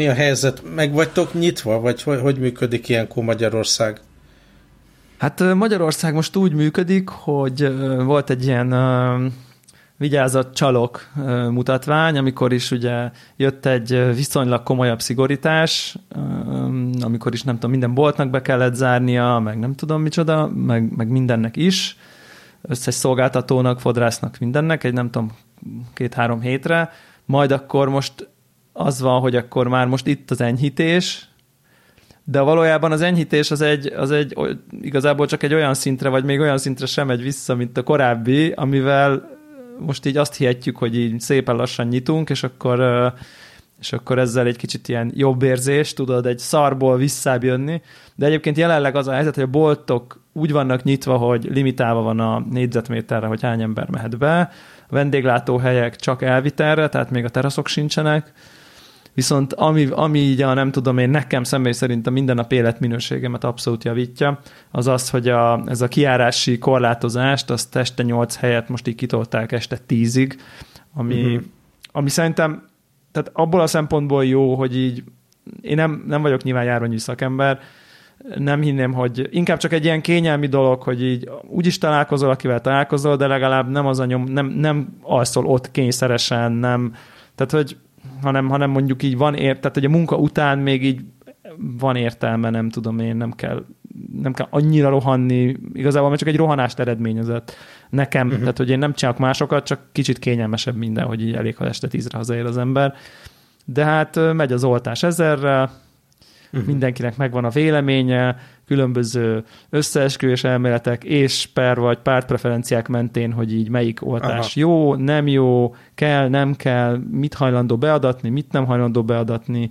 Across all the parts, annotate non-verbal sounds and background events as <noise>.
Mi a helyzet? Meg vagytok nyitva, vagy hogy, hogy működik ilyenkor Magyarország? Hát Magyarország most úgy működik, hogy volt egy ilyen vigyázat csalok mutatvány, amikor is ugye jött egy viszonylag komolyabb szigorítás, amikor is nem tudom, minden boltnak be kellett zárnia, meg nem tudom micsoda, meg, meg mindennek is, összes szolgáltatónak, fodrásznak, mindennek, egy nem tudom, két-három hétre, majd akkor most az van, hogy akkor már most itt az enyhítés, de valójában az enyhítés az egy, az egy igazából csak egy olyan szintre, vagy még olyan szintre sem megy vissza, mint a korábbi, amivel most így azt hihetjük, hogy így szépen lassan nyitunk, és akkor, és akkor ezzel egy kicsit ilyen jobb érzés, tudod, egy szarból visszább jönni. De egyébként jelenleg az a helyzet, hogy a boltok úgy vannak nyitva, hogy limitálva van a négyzetméterre, hogy hány ember mehet be. A vendéglátóhelyek csak elvitelre, tehát még a teraszok sincsenek Viszont ami, ami így a nem tudom én, nekem személy szerint a mindennap életminőségemet abszolút javítja, az az, hogy a, ez a kiárási korlátozást, azt este 8 helyet most így kitolták este 10-ig, ami, uh-huh. ami szerintem tehát abból a szempontból jó, hogy így én nem, nem vagyok nyilván járványi szakember, nem hinném, hogy inkább csak egy ilyen kényelmi dolog, hogy így úgyis találkozol, akivel találkozol, de legalább nem az a nyom, nem, nem alszol ott kényszeresen, nem, tehát hogy hanem, hanem mondjuk így van ért, tehát hogy a munka után még így van értelme, nem tudom én, nem kell, nem kell annyira rohanni, igazából mert csak egy rohanást eredményezett nekem, uh-huh. tehát hogy én nem csinálok másokat, csak kicsit kényelmesebb minden, hogy így elég, ha este tízre hazaér az ember. De hát megy az oltás ezerrel, uh-huh. mindenkinek megvan a véleménye, különböző összeesküvés elméletek és per vagy pártpreferenciák mentén, hogy így melyik oltás Aha. jó, nem jó, kell, nem kell, mit hajlandó beadatni, mit nem hajlandó beadatni,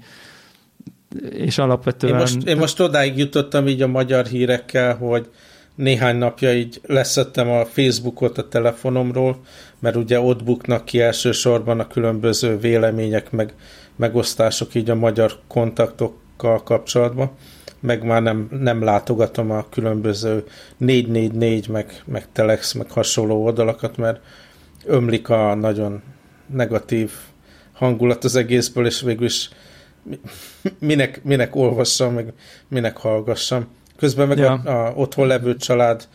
és alapvetően... Én most, én most odáig jutottam így a magyar hírekkel, hogy néhány napja így leszettem a Facebookot a telefonomról, mert ugye ott buknak ki elsősorban a különböző vélemények, meg megosztások így a magyar kontaktokkal kapcsolatban meg már nem, nem látogatom a különböző 444, meg, meg Telex, meg hasonló oldalakat, mert ömlik a nagyon negatív hangulat az egészből, és végül is minek, minek olvassam, meg minek hallgassam. Közben meg ja. a, a otthon levő család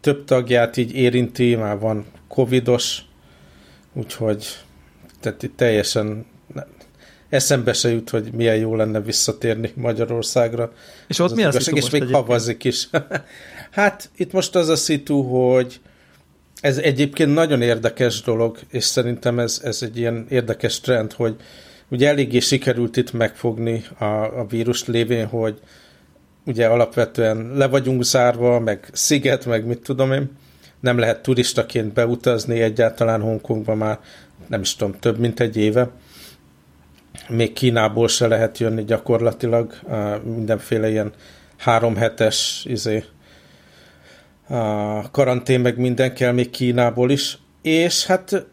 több tagját így érinti, már van covidos, úgyhogy tehát itt teljesen eszembe se jut, hogy milyen jó lenne visszatérni Magyarországra. És ott az mi az, az És még havazik is. <laughs> hát itt most az a szitu, hogy ez egyébként nagyon érdekes dolog, és szerintem ez, ez egy ilyen érdekes trend, hogy ugye eléggé sikerült itt megfogni a, a vírus lévén, hogy ugye alapvetően le vagyunk zárva, meg sziget, meg mit tudom én, nem lehet turistaként beutazni egyáltalán Hongkongba már nem is tudom, több mint egy éve még Kínából se lehet jönni gyakorlatilag, mindenféle ilyen három hetes izé, karantén meg minden kell még Kínából is, és hát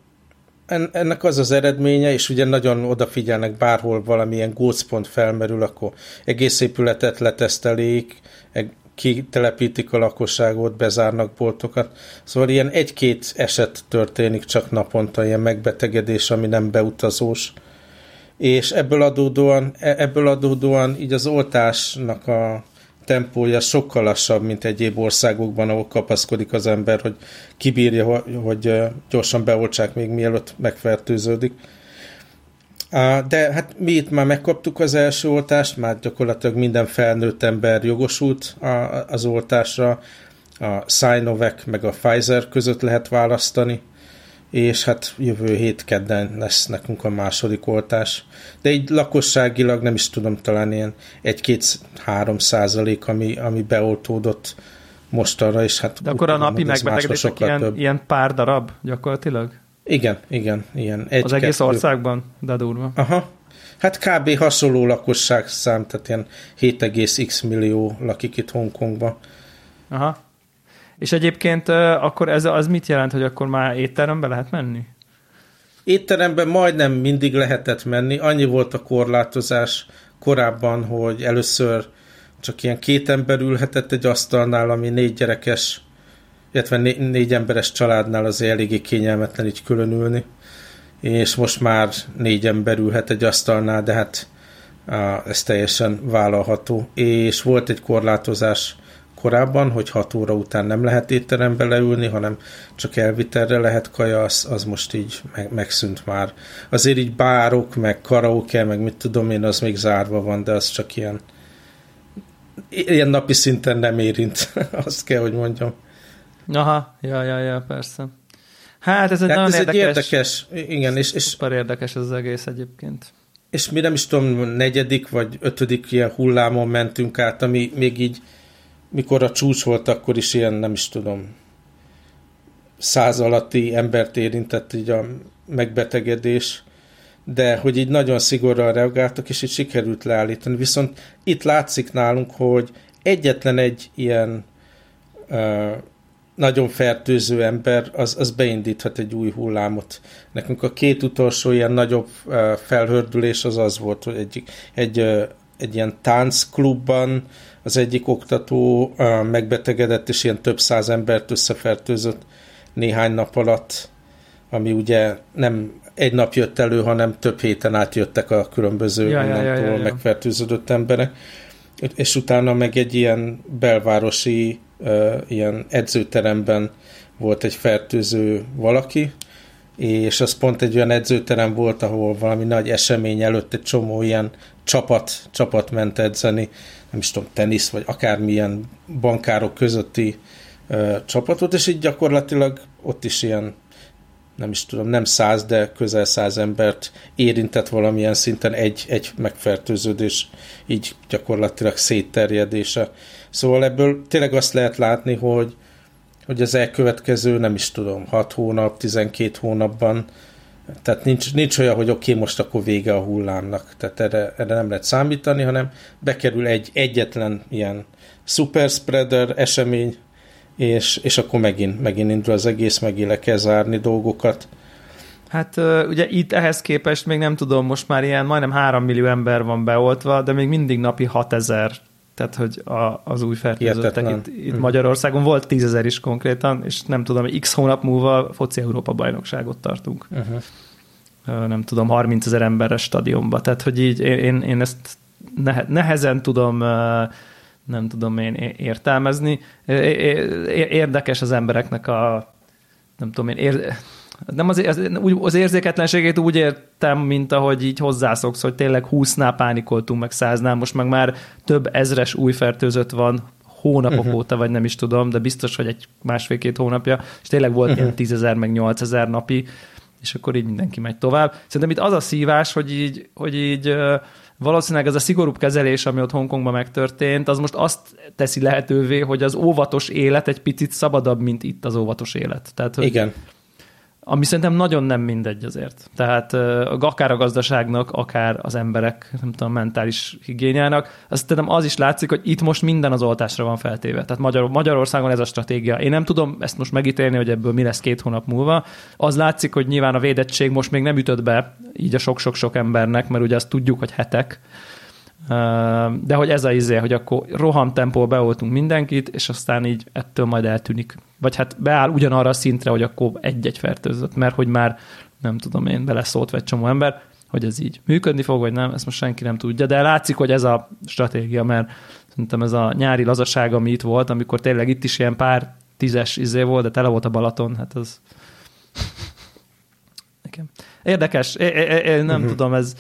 ennek az az eredménye, és ugye nagyon odafigyelnek bárhol valamilyen gócpont felmerül, akkor egész épületet letesztelik, kitelepítik a lakosságot, bezárnak boltokat. Szóval ilyen egy-két eset történik csak naponta, ilyen megbetegedés, ami nem beutazós és ebből adódóan, e, ebből adódóan így az oltásnak a tempója sokkal lassabb, mint egyéb országokban, ahol kapaszkodik az ember, hogy kibírja, hogy gyorsan beoltsák még mielőtt megfertőződik. De hát mi itt már megkaptuk az első oltást, már gyakorlatilag minden felnőtt ember jogosult az oltásra, a Sinovac meg a Pfizer között lehet választani, és hát jövő hét kedden lesz nekünk a második oltás. De egy lakosságilag nem is tudom, talán ilyen 1-2-3 százalék, ami, ami beoltódott mostanra, és hát... De akkor a napi megbetegedések ilyen, több. ilyen pár darab gyakorlatilag? Igen, igen, ilyen. Egy, Az egész kettő. országban? De durva. Aha. Hát kb. hasonló lakosság szám, tehát ilyen 7,x millió lakik itt Hongkongban. Aha. És egyébként akkor ez az mit jelent, hogy akkor már étterembe lehet menni? Étteremben majdnem mindig lehetett menni. Annyi volt a korlátozás korábban, hogy először csak ilyen két ember ülhetett egy asztalnál, ami négy gyerekes, illetve né- négy emberes családnál az eléggé kényelmetlen így külön ülni. És most már négy ember ülhet egy asztalnál, de hát ez teljesen vállalható. És volt egy korlátozás korábban, hogy 6 óra után nem lehet étterembe leülni, hanem csak elvitelre lehet kaja, az, az most így meg, megszűnt már. Azért így bárok, meg karaoke, meg mit tudom én, az még zárva van, de az csak ilyen ilyen napi szinten nem érint, <laughs> azt kell, hogy mondjam. Aha, ja, ja, ja, persze. Hát ez egy Tehát nagyon ez érdekes, egy érdekes, igen, és, és, szuper érdekes az egész egyébként. és mi nem is tudom, negyedik vagy ötödik ilyen hullámon mentünk át, ami még így, mikor a csúcs volt, akkor is ilyen, nem is tudom, száz alatti embert érintett így a megbetegedés, de hogy így nagyon szigorúan reagáltak, és így sikerült leállítani. Viszont itt látszik nálunk, hogy egyetlen egy ilyen uh, nagyon fertőző ember, az, az beindíthat egy új hullámot. Nekünk a két utolsó ilyen nagyobb felhördülés az az volt, hogy egy, egy, egy ilyen táncklubban az egyik oktató megbetegedett, és ilyen több száz embert összefertőzött néhány nap alatt, ami ugye nem egy nap jött elő, hanem több héten át jöttek a különböző Ja, ja, ja, ja, ja. megfertőződött emberek. És utána meg egy ilyen belvárosi ilyen edzőteremben volt egy fertőző valaki, és az pont egy olyan edzőterem volt, ahol valami nagy esemény előtt egy csomó ilyen csapat, csapat ment edzeni, nem is tudom, tenisz, vagy akármilyen bankárok közötti uh, csapatot, és így gyakorlatilag ott is ilyen nem is tudom, nem száz, de közel száz embert érintett valamilyen szinten egy, egy megfertőződés, így gyakorlatilag szétterjedése. Szóval ebből tényleg azt lehet látni, hogy, hogy az elkövetkező, nem is tudom, 6 hónap, 12 hónapban, tehát nincs, nincs olyan, hogy oké, okay, most akkor vége a hullámnak. Tehát erre, erre nem lehet számítani, hanem bekerül egy egyetlen ilyen super spreader esemény, és, és akkor megint, megint indul az egész, megint le kell zárni dolgokat. Hát ugye itt ehhez képest még nem tudom, most már ilyen majdnem 3 millió ember van beoltva, de még mindig napi 6000 tehát hogy a, az új fertőzöttek itt, itt hmm. Magyarországon volt tízezer is konkrétan, és nem tudom, x hónap múlva foci Európa bajnokságot tartunk. Uh-huh. Nem tudom, 30 ezer emberes stadionba. Tehát, hogy így én, én ezt nehezen tudom nem tudom én értelmezni. Érdekes az embereknek a nem tudom én, ér, nem az, az, az érzéketlenségét úgy értem, mint ahogy így hozzászoksz, hogy tényleg 20-nál pánikoltunk, meg 100-nál, most meg már több ezres új fertőzött van hónapok uh-huh. óta, vagy nem is tudom, de biztos, hogy egy másfél-két hónapja, és tényleg volt uh-huh. ilyen 10 meg 8 napi, és akkor így mindenki megy tovább. Szerintem itt az a szívás, hogy így, hogy így valószínűleg ez a szigorúbb kezelés, ami ott Hongkongban megtörtént, az most azt teszi lehetővé, hogy az óvatos élet egy picit szabadabb, mint itt az óvatos élet. Tehát, hogy Igen. Ami szerintem nagyon nem mindegy azért. Tehát akár a gazdaságnak, akár az emberek, nem tudom, mentális higiéniának. Azt szerintem az is látszik, hogy itt most minden az oltásra van feltéve. Tehát Magyar, Magyarországon ez a stratégia. Én nem tudom ezt most megítélni, hogy ebből mi lesz két hónap múlva. Az látszik, hogy nyilván a védettség most még nem ütött be így a sok-sok-sok embernek, mert ugye azt tudjuk, hogy hetek de hogy ez a izé, hogy akkor roham tempó beoltunk mindenkit, és aztán így ettől majd eltűnik. Vagy hát beáll ugyanarra a szintre, hogy akkor egy-egy fertőzött, mert hogy már nem tudom én, beleszólt vagy csomó ember, hogy ez így működni fog, vagy nem, ezt most senki nem tudja, de látszik, hogy ez a stratégia, mert szerintem ez a nyári lazaság, ami itt volt, amikor tényleg itt is ilyen pár tízes izé volt, de tele volt a Balaton, hát az Érdekes, é, é, é, nem uh-huh. tudom, ez,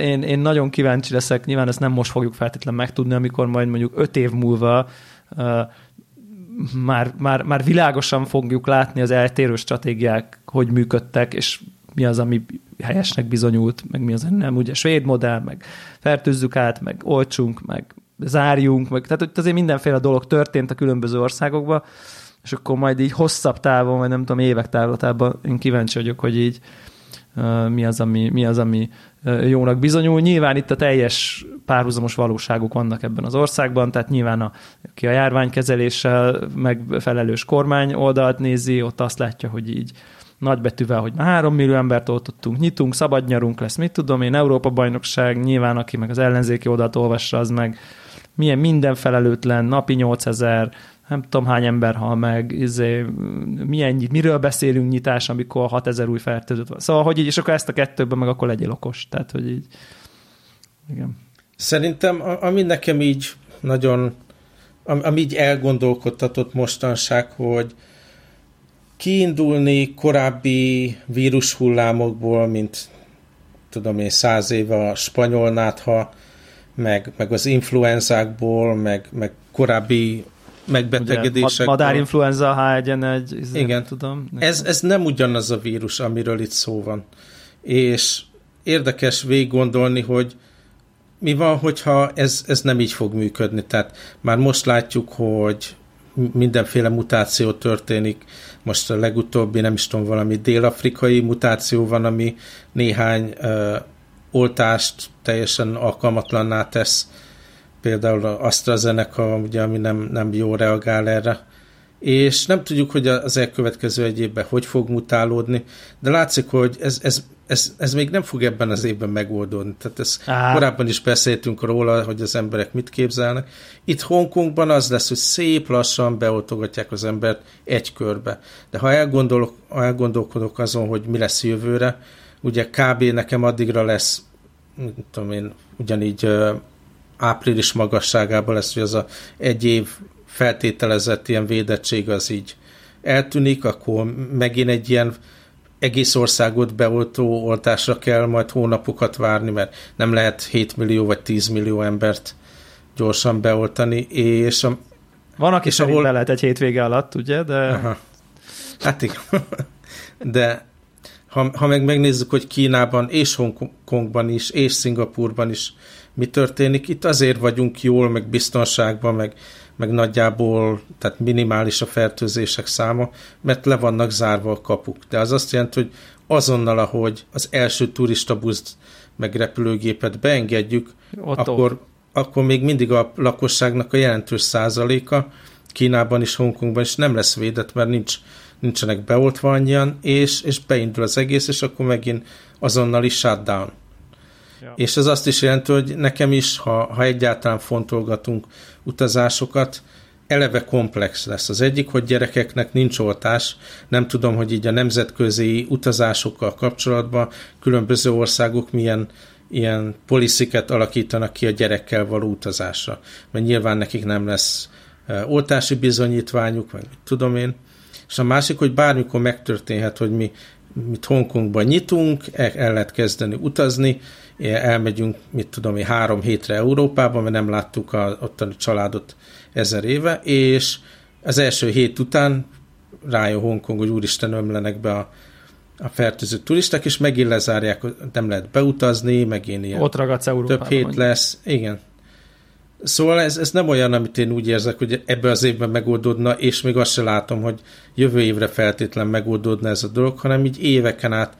én, én nagyon kíváncsi leszek, nyilván ezt nem most fogjuk feltétlenül megtudni, amikor majd mondjuk öt év múlva már, már, már világosan fogjuk látni az eltérő stratégiák, hogy működtek, és mi az, ami helyesnek bizonyult, meg mi az, ami nem. Ugye svéd modell, meg fertőzzük át, meg olcsunk, meg zárjunk, meg, tehát hogy azért mindenféle dolog történt a különböző országokban, és akkor majd így hosszabb távon, vagy nem tudom, évek távlatában én kíváncsi vagyok, hogy így mi az, ami, mi az, ami jónak bizonyul. Nyilván itt a teljes párhuzamos valóságok vannak ebben az országban, tehát nyilván a, aki a járványkezeléssel megfelelős kormány oldalt nézi, ott azt látja, hogy így nagybetűvel, hogy már három millió embert oltottunk, nyitunk, szabad nyarunk lesz, mit tudom én, Európa bajnokság, nyilván aki meg az ellenzéki oldalt olvassa, az meg milyen minden felelőtlen, napi 8000, nem tudom hány ember hal meg, izé, milyen, miről beszélünk nyitás, amikor 6000 új fertőzött van. Szóval, hogy így, és akkor ezt a kettőben meg akkor legyél okos. Tehát, hogy így, igen. Szerintem, ami nekem így nagyon, ami így elgondolkodtatott mostanság, hogy kiindulni korábbi vírushullámokból, mint tudom én, száz éve a spanyol nátha, meg, meg az influenzákból, meg, meg korábbi megbetegedésekből. Madárinfluenza H1N1, Igen. tudom. Ez, ez nem ugyanaz a vírus, amiről itt szó van. És érdekes végig gondolni, hogy mi van, hogyha ez, ez nem így fog működni. Tehát már most látjuk, hogy mindenféle mutáció történik. Most a legutóbbi, nem is tudom, valami dél-afrikai mutáció van, ami néhány uh, oltást teljesen alkalmatlanná tesz. Például AstraZeneca, ugye, ami nem, nem jó reagál erre. És nem tudjuk, hogy az elkövetkező egy évben hogy fog mutálódni, de látszik, hogy ez, ez ez, ez még nem fog ebben az évben megoldódni. Tehát ez Á. korábban is beszéltünk róla, hogy az emberek mit képzelnek. Itt Hongkongban az lesz, hogy szép lassan beoltogatják az embert egy körbe. De ha, elgondolok, ha elgondolkodok azon, hogy mi lesz jövőre, ugye kb. nekem addigra lesz, nem tudom én, ugyanígy április magasságában lesz, hogy az a egy év feltételezett ilyen védettség az így eltűnik, akkor megint egy ilyen egész országot beoltó oltásra kell majd hónapokat várni, mert nem lehet 7 millió vagy 10 millió embert gyorsan beoltani, és a, Van, aki és ahol... lehet egy hétvége alatt, ugye, de... Aha. Hát igen. <laughs> De ha, ha meg megnézzük, hogy Kínában és Hongkongban is, és Szingapurban is mi történik, itt azért vagyunk jól, meg biztonságban, meg meg nagyjából, tehát minimális a fertőzések száma, mert le vannak zárva a kapuk. De az azt jelenti, hogy azonnal, ahogy az első turista buszt meg repülőgépet beengedjük, akkor, akkor még mindig a lakosságnak a jelentős százaléka Kínában is, Hongkongban is nem lesz védett, mert nincs, nincsenek beoltva annyian, és, és beindul az egész, és akkor megint azonnali shutdown. Ja. És ez azt is jelenti, hogy nekem is, ha, ha egyáltalán fontolgatunk utazásokat, eleve komplex lesz. Az egyik, hogy gyerekeknek nincs oltás, nem tudom, hogy így a nemzetközi utazásokkal kapcsolatban különböző országok milyen ilyen polisziket alakítanak ki a gyerekkel való utazásra. Mert nyilván nekik nem lesz oltási bizonyítványuk, vagy tudom én. És a másik, hogy bármikor megtörténhet, hogy mi mit Hongkongban nyitunk, el, el lehet kezdeni utazni, elmegyünk, mit tudom én, három hétre Európába, mert nem láttuk a ottani családot ezer éve, és az első hét után rájön Hongkong, hogy úristen ömlenek be a, a fertőző turisták, és megint lezárják, nem lehet beutazni, megint ilyen Ott ragadsz Európában. Több hét vagy. lesz, igen. Szóval ez, ez nem olyan, amit én úgy érzek, hogy ebbe az évben megoldódna, és még azt se látom, hogy jövő évre feltétlen megoldódna ez a dolog, hanem így éveken át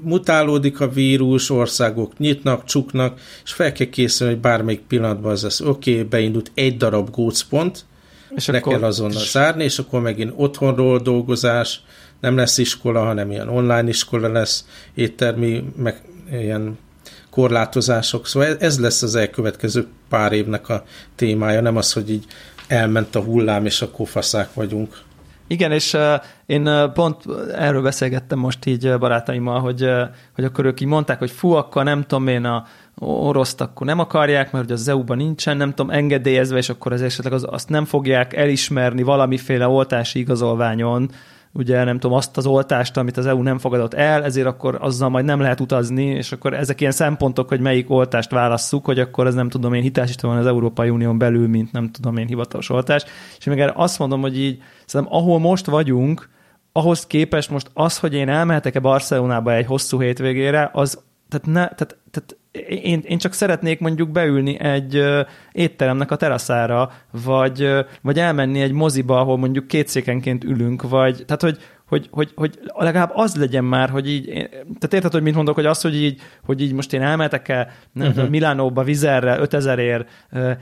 mutálódik a vírus, országok nyitnak, csuknak, és fel kell készülni, hogy bármelyik pillanatban az lesz, oké, okay, beindult egy darab gócpont, és le akkor... kell azonnal zárni, és akkor megint otthonról dolgozás, nem lesz iskola, hanem ilyen online iskola lesz, éttermi, meg ilyen korlátozások. Szóval ez lesz az elkövetkező pár évnek a témája, nem az, hogy így elment a hullám, és akkor faszák vagyunk. Igen, és én pont erről beszélgettem most így barátaimmal, hogy, hogy akkor ők így mondták, hogy fú, akkor nem tudom én a oroszt akkor nem akarják, mert ugye az EU-ban nincsen, nem tudom, engedélyezve, és akkor az esetleg az, azt nem fogják elismerni valamiféle oltási igazolványon, ugye nem tudom, azt az oltást, amit az EU nem fogadott el, ezért akkor azzal majd nem lehet utazni, és akkor ezek ilyen szempontok, hogy melyik oltást válasszuk, hogy akkor ez nem tudom én hitelesítve van az Európai Unión belül, mint nem tudom én hivatalos oltás. És még erre azt mondom, hogy így szerintem ahol most vagyunk, ahhoz képest most az, hogy én elmehetek-e Barcelonába egy hosszú hétvégére, az tehát, ne, tehát, tehát én, én csak szeretnék mondjuk beülni egy étteremnek a teraszára, vagy, vagy elmenni egy moziba, ahol mondjuk két székenként ülünk, vagy tehát, hogy, hogy, hogy, hogy legalább az legyen már, hogy így, tehát érted, hogy mit mondok, hogy az, hogy így, hogy így most én elmehetek el nem uh-huh. Milánóba vizerre 5000 ér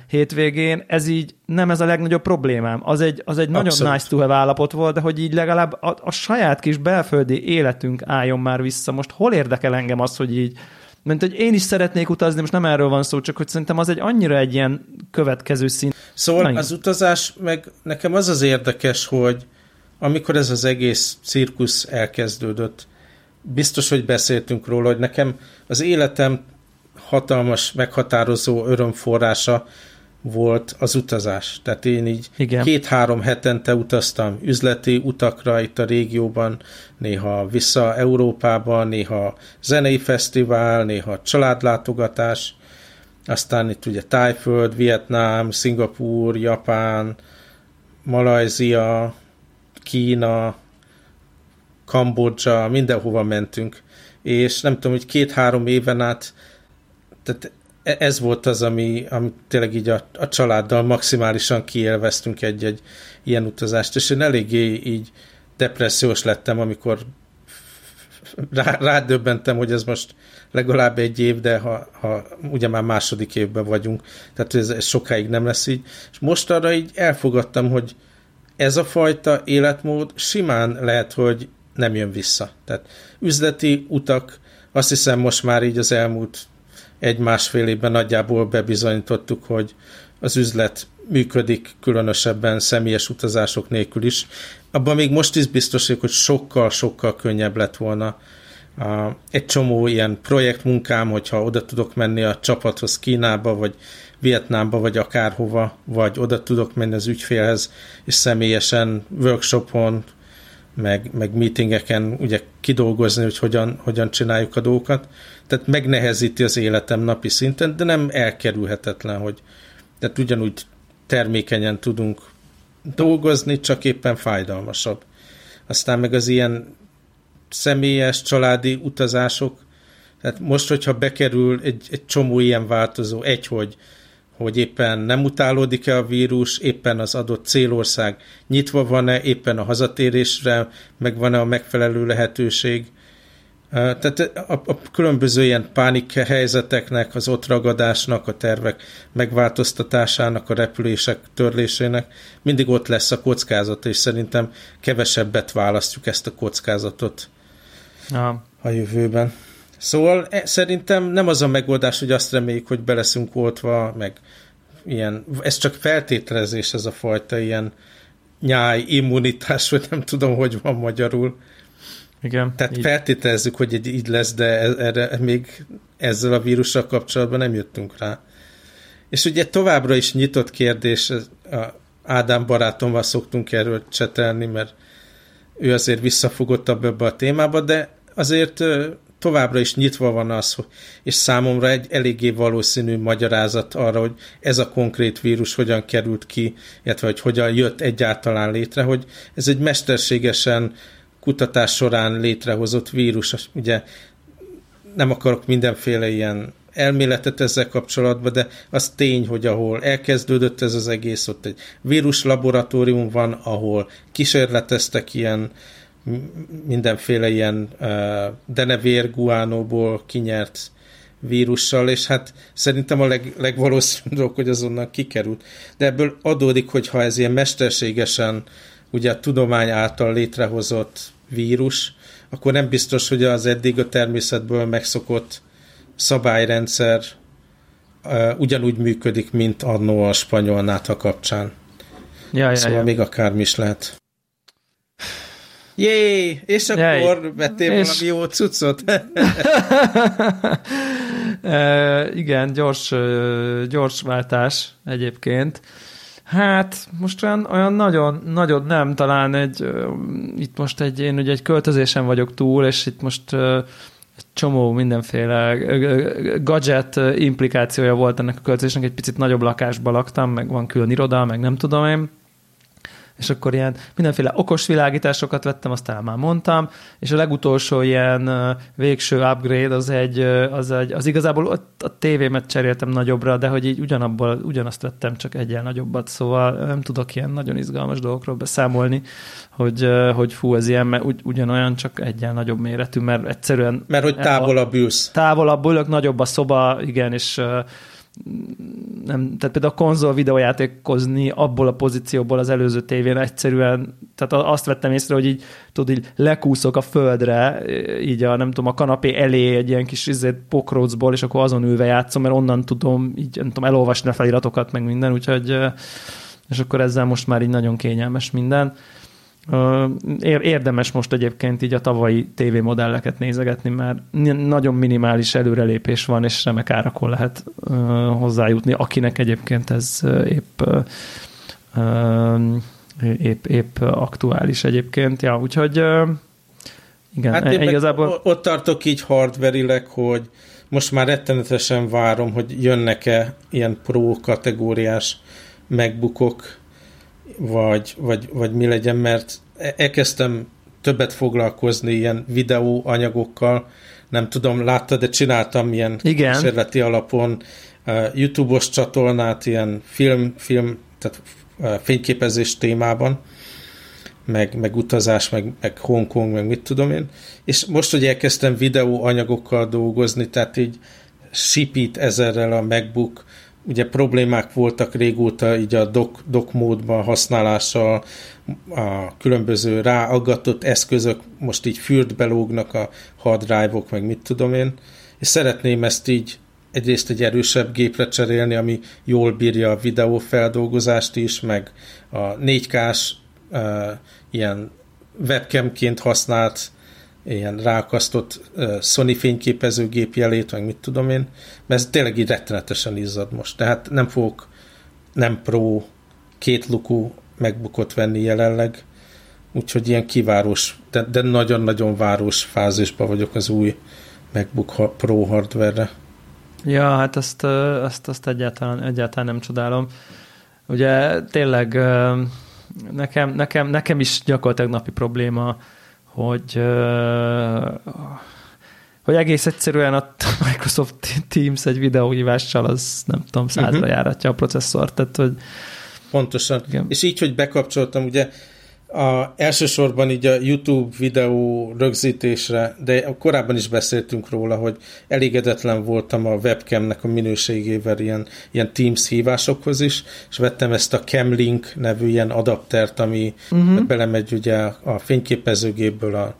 hétvégén, ez így nem ez a legnagyobb problémám. Az egy, az egy nagyon nice to have állapot volt, de hogy így legalább a, a saját kis belföldi életünk álljon már vissza. Most hol érdekel engem az, hogy így mert hogy én is szeretnék utazni, most nem erről van szó, csak hogy szerintem az egy annyira egy ilyen következő szín. Szóval Nagyon. az utazás, meg nekem az az érdekes, hogy amikor ez az egész cirkusz elkezdődött, biztos, hogy beszéltünk róla, hogy nekem az életem hatalmas, meghatározó örömforrása volt az utazás. Tehát én így két-három hetente utaztam üzleti utakra itt a régióban, néha vissza Európába, néha zenei fesztivál, néha családlátogatás, aztán itt ugye Tájföld, Vietnám, Szingapúr, Japán, Malajzia, Kína, Kambodzsa, mindenhova mentünk, és nem tudom, hogy két-három éven át, tehát e- ez volt az, ami, ami tényleg így a, a családdal maximálisan kiélveztünk egy-egy ilyen utazást, és én eléggé így depressziós lettem, amikor rá, rádöbbentem, hogy ez most legalább egy év, de ha, ha ugye már második évben vagyunk, tehát ez, ez sokáig nem lesz így. És most arra így elfogadtam, hogy ez a fajta életmód simán lehet, hogy nem jön vissza. Tehát üzleti utak, azt hiszem most már így az elmúlt egy-másfél évben nagyjából bebizonyítottuk, hogy az üzlet működik, különösebben személyes utazások nélkül is. Abban még most is biztos vagyok, hogy sokkal-sokkal könnyebb lett volna egy csomó ilyen projektmunkám, hogyha oda tudok menni a csapathoz Kínába, vagy Vietnámba, vagy akárhova, vagy oda tudok menni az ügyfélhez, és személyesen workshopon, meg, meg meetingeken ugye kidolgozni, hogy hogyan, hogyan csináljuk a dolgokat. Tehát megnehezíti az életem napi szinten, de nem elkerülhetetlen, hogy tehát ugyanúgy termékenyen tudunk dolgozni, csak éppen fájdalmasabb. Aztán meg az ilyen személyes, családi utazások, tehát most, hogyha bekerül egy, egy csomó ilyen változó, egy, hogy hogy éppen nem utálódik-e a vírus, éppen az adott célország nyitva van-e, éppen a hazatérésre meg van-e a megfelelő lehetőség. Tehát a, a különböző ilyen pánik helyzeteknek, az ott ragadásnak, a tervek megváltoztatásának, a repülések törlésének mindig ott lesz a kockázat, és szerintem kevesebbet választjuk ezt a kockázatot Aha. a jövőben. Szóval e, szerintem nem az a megoldás, hogy azt reméljük, hogy beleszünk oltva, meg ilyen, ez csak feltételezés, ez a fajta ilyen nyáj, immunitás, vagy nem tudom, hogy van magyarul. Igen. Tehát így. feltételezzük, hogy egy így lesz, de e, erre még ezzel a vírussal kapcsolatban nem jöttünk rá. És ugye továbbra is nyitott kérdés, Ádám barátommal szoktunk erről csetelni, mert ő azért visszafogottabb ebbe a témába, de azért továbbra is nyitva van az, és számomra egy eléggé valószínű magyarázat arra, hogy ez a konkrét vírus hogyan került ki, illetve hogy hogyan jött egyáltalán létre, hogy ez egy mesterségesen kutatás során létrehozott vírus. Ugye nem akarok mindenféle ilyen elméletet ezzel kapcsolatban, de az tény, hogy ahol elkezdődött ez az egész, ott egy vírus laboratórium van, ahol kísérleteztek ilyen mindenféle ilyen uh, denevér guánóból kinyert vírussal, és hát szerintem a leg, legvalószínűbb dolog, hogy azonnal kikerült. De ebből adódik, hogy ha ez ilyen mesterségesen ugye a tudomány által létrehozott vírus, akkor nem biztos, hogy az eddig a természetből megszokott szabályrendszer uh, ugyanúgy működik, mint annó a spanyol nátha kapcsán. Ja, ja, szóval ja. még akármi is lehet. Jé, és akkor Jaj. vettél és... valami jó cuccot? <laughs> <laughs> e, igen, gyors, gyors váltás egyébként. Hát, most olyan, olyan nagyon, nagyon nem, talán egy, itt most egy, én ugye egy költözésen vagyok túl, és itt most egy csomó mindenféle gadget implikációja volt ennek a költözésnek, egy picit nagyobb lakásban laktam, meg van külön iroda, meg nem tudom én, és akkor ilyen mindenféle okos világításokat vettem, aztán már mondtam, és a legutolsó ilyen végső upgrade az egy, az, egy, az igazából a, a tévémet cseréltem nagyobbra, de hogy így ugyanabból, ugyanazt vettem, csak egyen nagyobbat, szóval nem tudok ilyen nagyon izgalmas dolgokról beszámolni, hogy, hogy fú, ez ilyen, mert ugy, ugyanolyan, csak egyen nagyobb méretű, mert egyszerűen... Mert hogy távolabb ülsz. Távolabb ülök, nagyobb a szoba, igen, és nem, tehát például a konzol videójátékozni abból a pozícióból az előző tévén egyszerűen, tehát azt vettem észre, hogy így, tudod, így lekúszok a földre, így a, nem tudom, a kanapé elé egy ilyen kis izét, pokrócból, és akkor azon ülve játszom, mert onnan tudom, így nem tudom, elolvasni a feliratokat, meg minden, úgyhogy és akkor ezzel most már így nagyon kényelmes minden. Érdemes most egyébként így a tavalyi tévémodelleket nézegetni, mert nagyon minimális előrelépés van, és remek árakon lehet hozzájutni, akinek egyébként ez épp épp, épp aktuális egyébként. Ja, úgyhogy igen, hát e- igazából... Ott tartok így hardverileg, hogy most már rettenetesen várom, hogy jönnek-e ilyen pro kategóriás megbukok, vagy, vagy, vagy mi legyen, mert e- elkezdtem többet foglalkozni ilyen videó anyagokkal, nem tudom, láttad, de csináltam ilyen Igen. kísérleti alapon uh, YouTube-os csatornát, ilyen film, film tehát uh, fényképezés témában, meg, meg utazás, meg, meg Hongkong, meg mit tudom én. És most, hogy elkezdtem videó anyagokkal dolgozni, tehát így sipít ezerrel a MacBook, ugye problémák voltak régóta így a dock, dock módban használással, a különböző ráaggatott eszközök most így fürdbe lógnak a hard drive-ok, meg mit tudom én, és szeretném ezt így egyrészt egy erősebb gépre cserélni, ami jól bírja a videófeldolgozást is, meg a 4K-s uh, ilyen webcamként használt ilyen rákasztott uh, Sony fényképezőgép jelét, meg mit tudom én, mert ez tényleg így rettenetesen izzad most. Tehát nem fogok nem pro két lukú megbukott venni jelenleg, úgyhogy ilyen kivárós, de, de nagyon-nagyon város fázisban vagyok az új MacBook Pro hardware-re. Ja, hát azt, azt, azt egyáltalán, egyáltalán nem csodálom. Ugye tényleg nekem, nekem, nekem is gyakorlatilag napi probléma, hogy hogy egész egyszerűen a Microsoft Teams egy videóhívással az nem tudom, százra uh-huh. járatja a processzort, tehát hogy Pontosan. Igen. És így, hogy bekapcsoltam, ugye a, elsősorban így a YouTube videó rögzítésre, de korábban is beszéltünk róla, hogy elégedetlen voltam a webcamnek a minőségével ilyen, ilyen Teams hívásokhoz is, és vettem ezt a Camlink nevű ilyen adaptert, ami uh-huh. belemegy ugye a fényképezőgépből a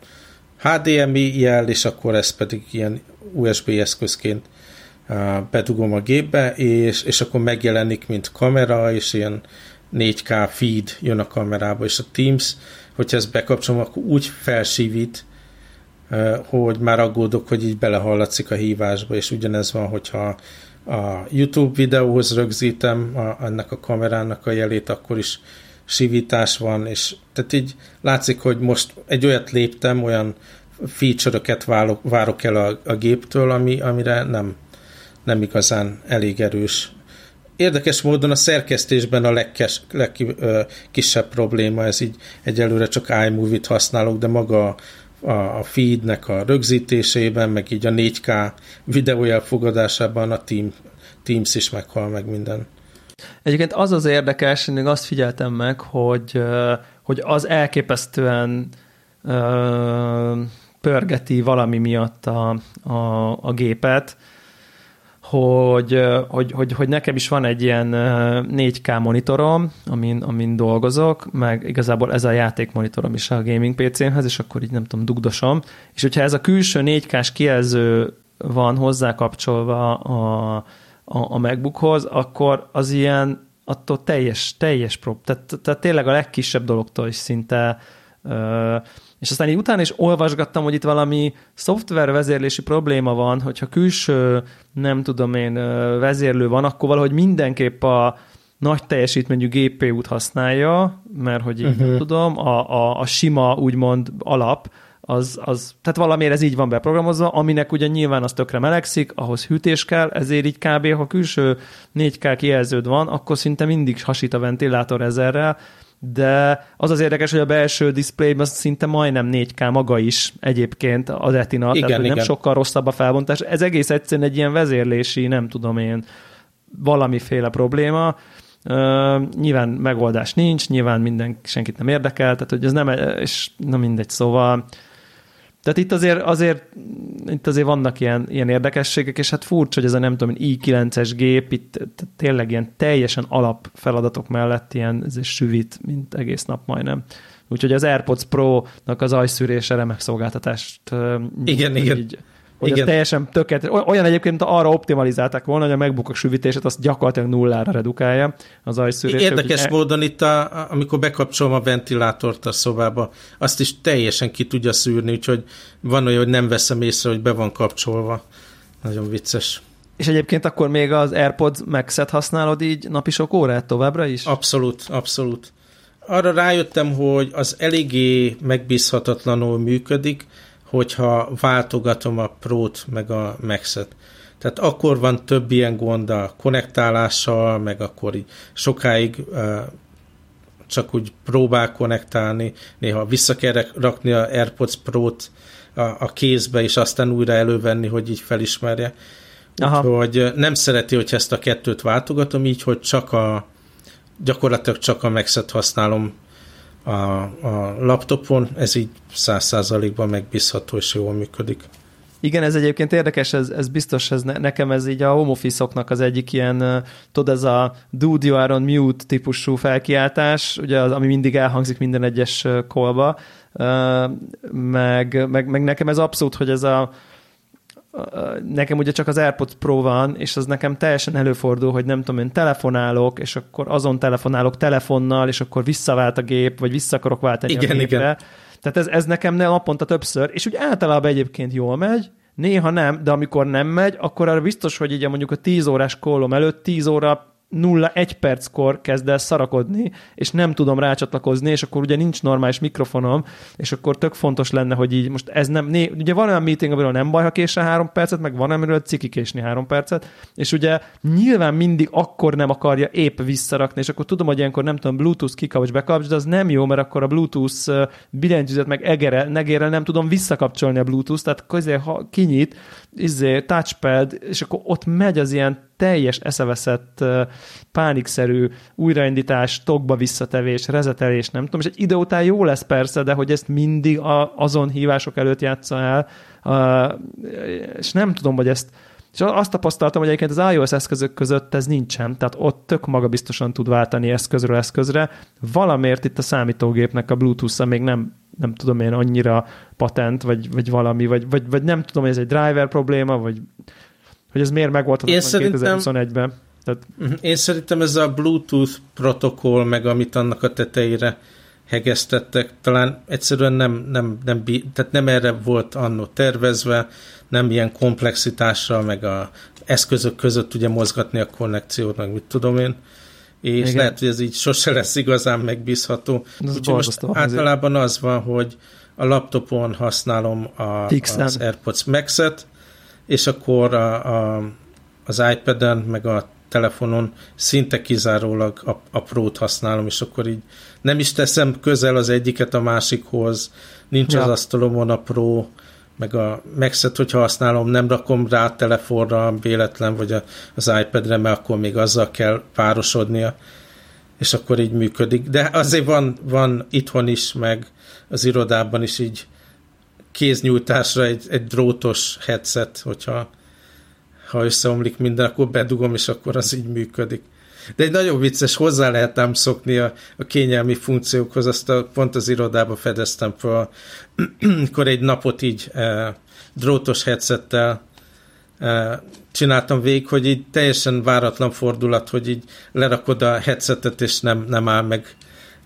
HDMI jel, és akkor ez pedig ilyen USB eszközként bedugom a gépbe, és, és akkor megjelenik, mint kamera, és ilyen 4K feed jön a kamerába, és a Teams, hogyha ezt bekapcsolom, akkor úgy felsívít, hogy már aggódok, hogy így belehallatszik a hívásba, és ugyanez van, hogyha a YouTube videóhoz rögzítem a, ennek a kamerának a jelét, akkor is sivítás van, és tehát így látszik, hogy most egy olyat léptem, olyan feature-öket várok, várok el a, a géptől, ami, amire nem, nem igazán elég erős Érdekes módon a szerkesztésben a legkes, legkisebb probléma, ez így egyelőre csak iMovie-t használok, de maga a, a feednek a rögzítésében, meg így a 4K videó a team, Teams is meghal meg minden. Egyébként az az érdekes, én azt figyeltem meg, hogy, hogy az elképesztően pörgeti valami miatt a, a, a gépet, hogy, hogy, hogy, hogy nekem is van egy ilyen 4K monitorom, amin, amin dolgozok, meg igazából ez a játékmonitorom is a gaming PC-hez, és akkor így nem tudom, dugdosom. És hogyha ez a külső 4K-s kijelző van hozzá kapcsolva a, a, a MacBookhoz, akkor az ilyen attól teljes, teljes prób. Tehát, tehát tényleg a legkisebb dologtól is szinte és aztán így utána is olvasgattam, hogy itt valami szoftver vezérlési probléma van, hogyha külső, nem tudom én, vezérlő van, akkor valahogy mindenképp a nagy teljesítményű GPU-t használja, mert hogy így uh-huh. nem tudom, a, a, a sima úgymond alap, az, az, tehát valamiért ez így van beprogramozva, aminek ugye nyilván az tökre melegszik, ahhoz hűtés kell, ezért így kb. ha külső 4K kijelződ van, akkor szinte mindig hasít a ventilátor ezerrel, de az az érdekes, hogy a belső diszpléjben szinte majdnem 4K maga is egyébként a retina, igen, tehát igen. nem sokkal rosszabb a felbontás. Ez egész egyszerűen egy ilyen vezérlési, nem tudom én, valamiféle probléma. Uh, nyilván megoldás nincs, nyilván minden, senkit nem érdekel, tehát hogy ez nem, és na mindegy, szóval tehát itt azért, azért, itt azért vannak ilyen, ilyen érdekességek, és hát furcsa, hogy ez a nem tudom, i9-es gép itt tényleg ilyen teljesen alap feladatok mellett ilyen ez süvít, mint egész nap majdnem. Úgyhogy az AirPods Pro-nak az ajszűrése remek szolgáltatást igen, így igen. Hogy Igen. ez teljesen tökéletes. Olyan egyébként arra optimalizálták volna, hogy a megbukok süvítését azt gyakorlatilag nullára redukálja az ajszűrés. Érdekes hogy... módon itt, a, amikor bekapcsolom a ventilátort a szobába, azt is teljesen ki tudja szűrni, úgyhogy van olyan, hogy nem veszem észre, hogy be van kapcsolva. Nagyon vicces. És egyébként akkor még az AirPods Max-et használod így napi sok órát továbbra is? Abszolút, abszolút. Arra rájöttem, hogy az eléggé megbízhatatlanul működik, hogyha váltogatom a Pro-t meg a Max-et. Tehát akkor van több ilyen gond a konnektálással, meg akkor így sokáig uh, csak úgy próbál konnektálni, néha vissza kell rakni a AirPods Pro-t a, a kézbe, és aztán újra elővenni, hogy így felismerje. Úgyhogy nem szereti, hogy ezt a kettőt váltogatom, így, hogy csak a gyakorlatilag csak a Max-et használom a, a laptopon, ez így száz százalékban megbízható és jól működik. Igen, ez egyébként érdekes, ez, ez biztos, ez ne, nekem ez így a home office az egyik ilyen, tudod, ez a dude you are on mute típusú felkiáltás, ugye az, ami mindig elhangzik minden egyes kolba, meg, meg, meg nekem ez abszolút, hogy ez a nekem ugye csak az AirPods Pro van, és az nekem teljesen előfordul, hogy nem tudom, én telefonálok, és akkor azon telefonálok telefonnal, és akkor visszavált a gép, vagy vissza akarok váltani igen, a gépre. Igen. Tehát ez, ez nekem naponta többször, és úgy általában egyébként jól megy, néha nem, de amikor nem megy, akkor arra biztos, hogy ugye mondjuk a 10 órás kollom előtt 10 óra 0-1 perckor kezd el szarakodni, és nem tudom rácsatlakozni, és akkor ugye nincs normális mikrofonom, és akkor tök fontos lenne, hogy így most ez nem, né, ugye van olyan meeting, amiről nem baj, ha késne három percet, meg van, amiről ciki késni három percet, és ugye nyilván mindig akkor nem akarja épp visszarakni, és akkor tudom, hogy ilyenkor nem tudom, Bluetooth kikapcs, bekapcs, de az nem jó, mert akkor a Bluetooth billentyűzet meg egere, negére nem tudom visszakapcsolni a Bluetooth, tehát közé, ha kinyit, izé, touchpad, és akkor ott megy az ilyen teljes eszeveszett, pánikszerű újraindítás, tokba visszatevés, rezetelés, nem tudom, és egy idő után jó lesz persze, de hogy ezt mindig a, azon hívások előtt játsza el, és nem tudom, hogy ezt és azt tapasztaltam, hogy egyébként az iOS eszközök között ez nincsen, tehát ott tök magabiztosan tud váltani eszközről eszközre. Valamiért itt a számítógépnek a Bluetooth-a még nem, nem tudom én annyira patent, vagy, vagy valami, vagy, vagy, vagy nem tudom, hogy ez egy driver probléma, vagy hogy ez miért megoldhatatlan 2021-ben. Tehát... Mhm. Én szerintem ez a Bluetooth protokoll, meg amit annak a tetejére hegesztettek, talán egyszerűen nem, nem, nem, tehát nem erre volt annó tervezve, nem ilyen komplexitással, meg a eszközök között ugye mozgatni a konnekciót, meg mit tudom én, és Igen. lehet, hogy ez így sose lesz igazán megbízható. Úgyhogy most általában az van, hogy a laptopon használom a, az AirPods Max-et, és akkor a, a, az iPad-en, meg a telefonon szinte kizárólag a, a Pro-t használom, és akkor így nem is teszem közel az egyiket a másikhoz, nincs ja. az asztalomon a Pro, meg a Max-et, hogyha használom, nem rakom rá a telefonra véletlen, vagy a, az iPad-re, mert akkor még azzal kell párosodnia, és akkor így működik. De azért van, van itthon is, meg az irodában is így kéznyújtásra egy, egy drótos headset, hogyha ha összeomlik minden, akkor bedugom, és akkor az így működik. De egy nagyon vicces, hozzá lehet ám szokni a, a kényelmi funkciókhoz, azt a, pont az irodába fedeztem fel, akkor <clears throat> egy napot így e, drótos headsettel e, csináltam végig, hogy így teljesen váratlan fordulat, hogy így lerakod a headsetet, és nem, nem áll meg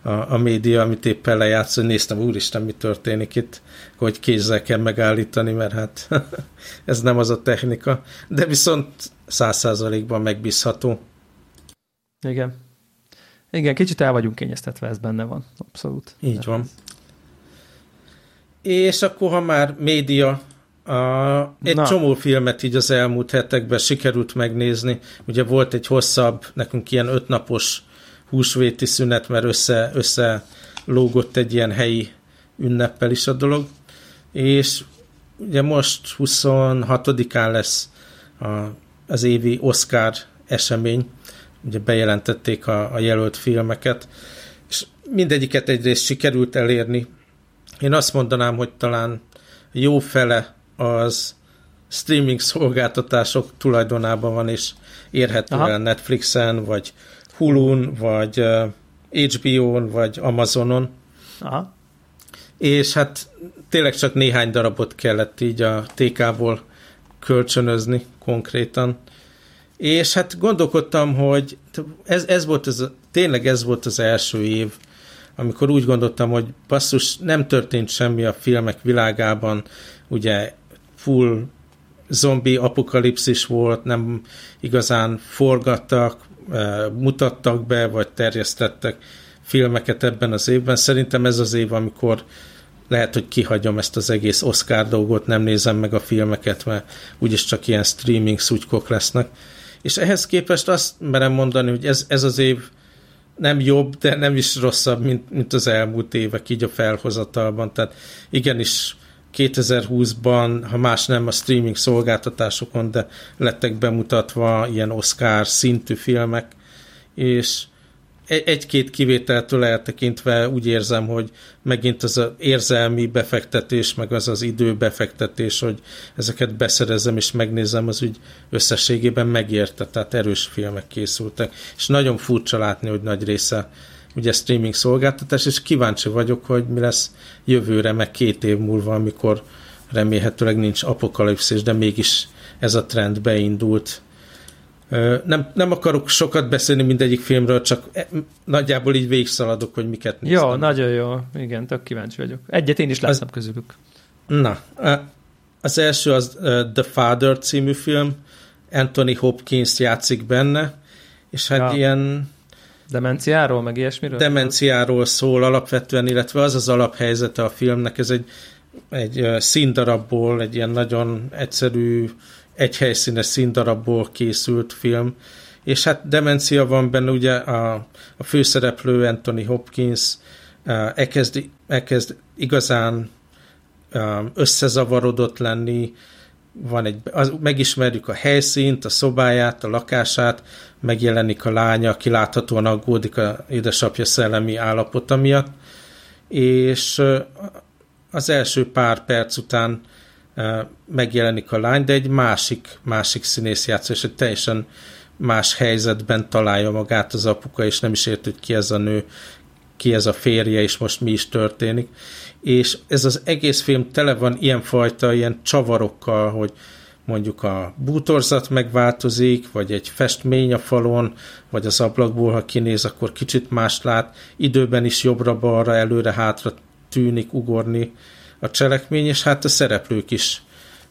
a, a média, amit éppen lejátsz, hogy néztem, úristen, mi történik itt, hogy kézzel kell megállítani, mert hát <laughs> ez nem az a technika, de viszont száz százalékban megbízható. Igen. Igen, kicsit el vagyunk kényeztetve, ez benne van, abszolút. Így van. És akkor, ha már média, a, egy Na. csomó filmet így az elmúlt hetekben sikerült megnézni. Ugye volt egy hosszabb, nekünk ilyen ötnapos húsvéti szünet, mert össze, össze lógott egy ilyen helyi ünneppel is a dolog. És ugye most 26-án lesz a, az évi Oscar esemény, ugye bejelentették a, a jelölt filmeket, és mindegyiket egyrészt sikerült elérni. Én azt mondanám, hogy talán jó fele az streaming szolgáltatások tulajdonában van, és érhető el Netflixen, vagy Hulun, vagy HBO-n, vagy Amazonon. Aha. És hát tényleg csak néhány darabot kellett így a TK-ból kölcsönözni konkrétan. És hát gondolkodtam, hogy ez, ez volt az, tényleg ez volt az első év, amikor úgy gondoltam, hogy basszus, nem történt semmi a filmek világában, ugye full zombi apokalipszis volt, nem igazán forgattak, mutattak be, vagy terjesztettek filmeket ebben az évben. Szerintem ez az év, amikor lehet, hogy kihagyom ezt az egész Oscar dolgot, nem nézem meg a filmeket, mert úgyis csak ilyen streaming szutykok lesznek. És ehhez képest azt merem mondani, hogy ez, ez az év nem jobb, de nem is rosszabb, mint, mint az elmúlt évek így a felhozatalban. Tehát igenis 2020-ban, ha más nem a streaming szolgáltatásokon, de lettek bemutatva ilyen Oscar szintű filmek, és egy-két kivételtől eltekintve úgy érzem, hogy megint az az érzelmi befektetés, meg az az időbefektetés, hogy ezeket beszerezem és megnézem, az úgy összességében megérte, tehát erős filmek készültek. És nagyon furcsa látni, hogy nagy része ugye streaming szolgáltatás, és kíváncsi vagyok, hogy mi lesz jövőre, meg két év múlva, amikor remélhetőleg nincs apokalipszis, de mégis ez a trend beindult nem, nem akarok sokat beszélni mindegyik filmről, csak e, nagyjából így végigszaladok, hogy miket néztem. Jó, nagyon jó. Igen, tök kíváncsi vagyok. Egyet én is láttam az, közülük. Na, az első az The Father című film, Anthony Hopkins játszik benne, és hát ja. ilyen... Demenciáról, meg ilyesmiről? Demenciáról szól alapvetően, illetve az az alaphelyzete a filmnek, ez egy, egy színdarabból, egy ilyen nagyon egyszerű egy helyszínes színdarabból készült film, és hát demencia van benne, ugye a, a főszereplő Anthony Hopkins elkezd, elkezd igazán összezavarodott lenni, van egy, az, megismerjük a helyszínt, a szobáját, a lakását, megjelenik a lánya, aki láthatóan aggódik a édesapja szellemi állapota miatt, és az első pár perc után megjelenik a lány, de egy másik, másik színész játszó, és egy teljesen más helyzetben találja magát az apuka, és nem is ért, hogy ki ez a nő, ki ez a férje, és most mi is történik. És ez az egész film tele van ilyenfajta, ilyen csavarokkal, hogy mondjuk a bútorzat megváltozik, vagy egy festmény a falon, vagy az ablakból, ha kinéz, akkor kicsit más lát, időben is jobbra-balra, előre-hátra tűnik ugorni, a cselekmény, és hát a szereplők is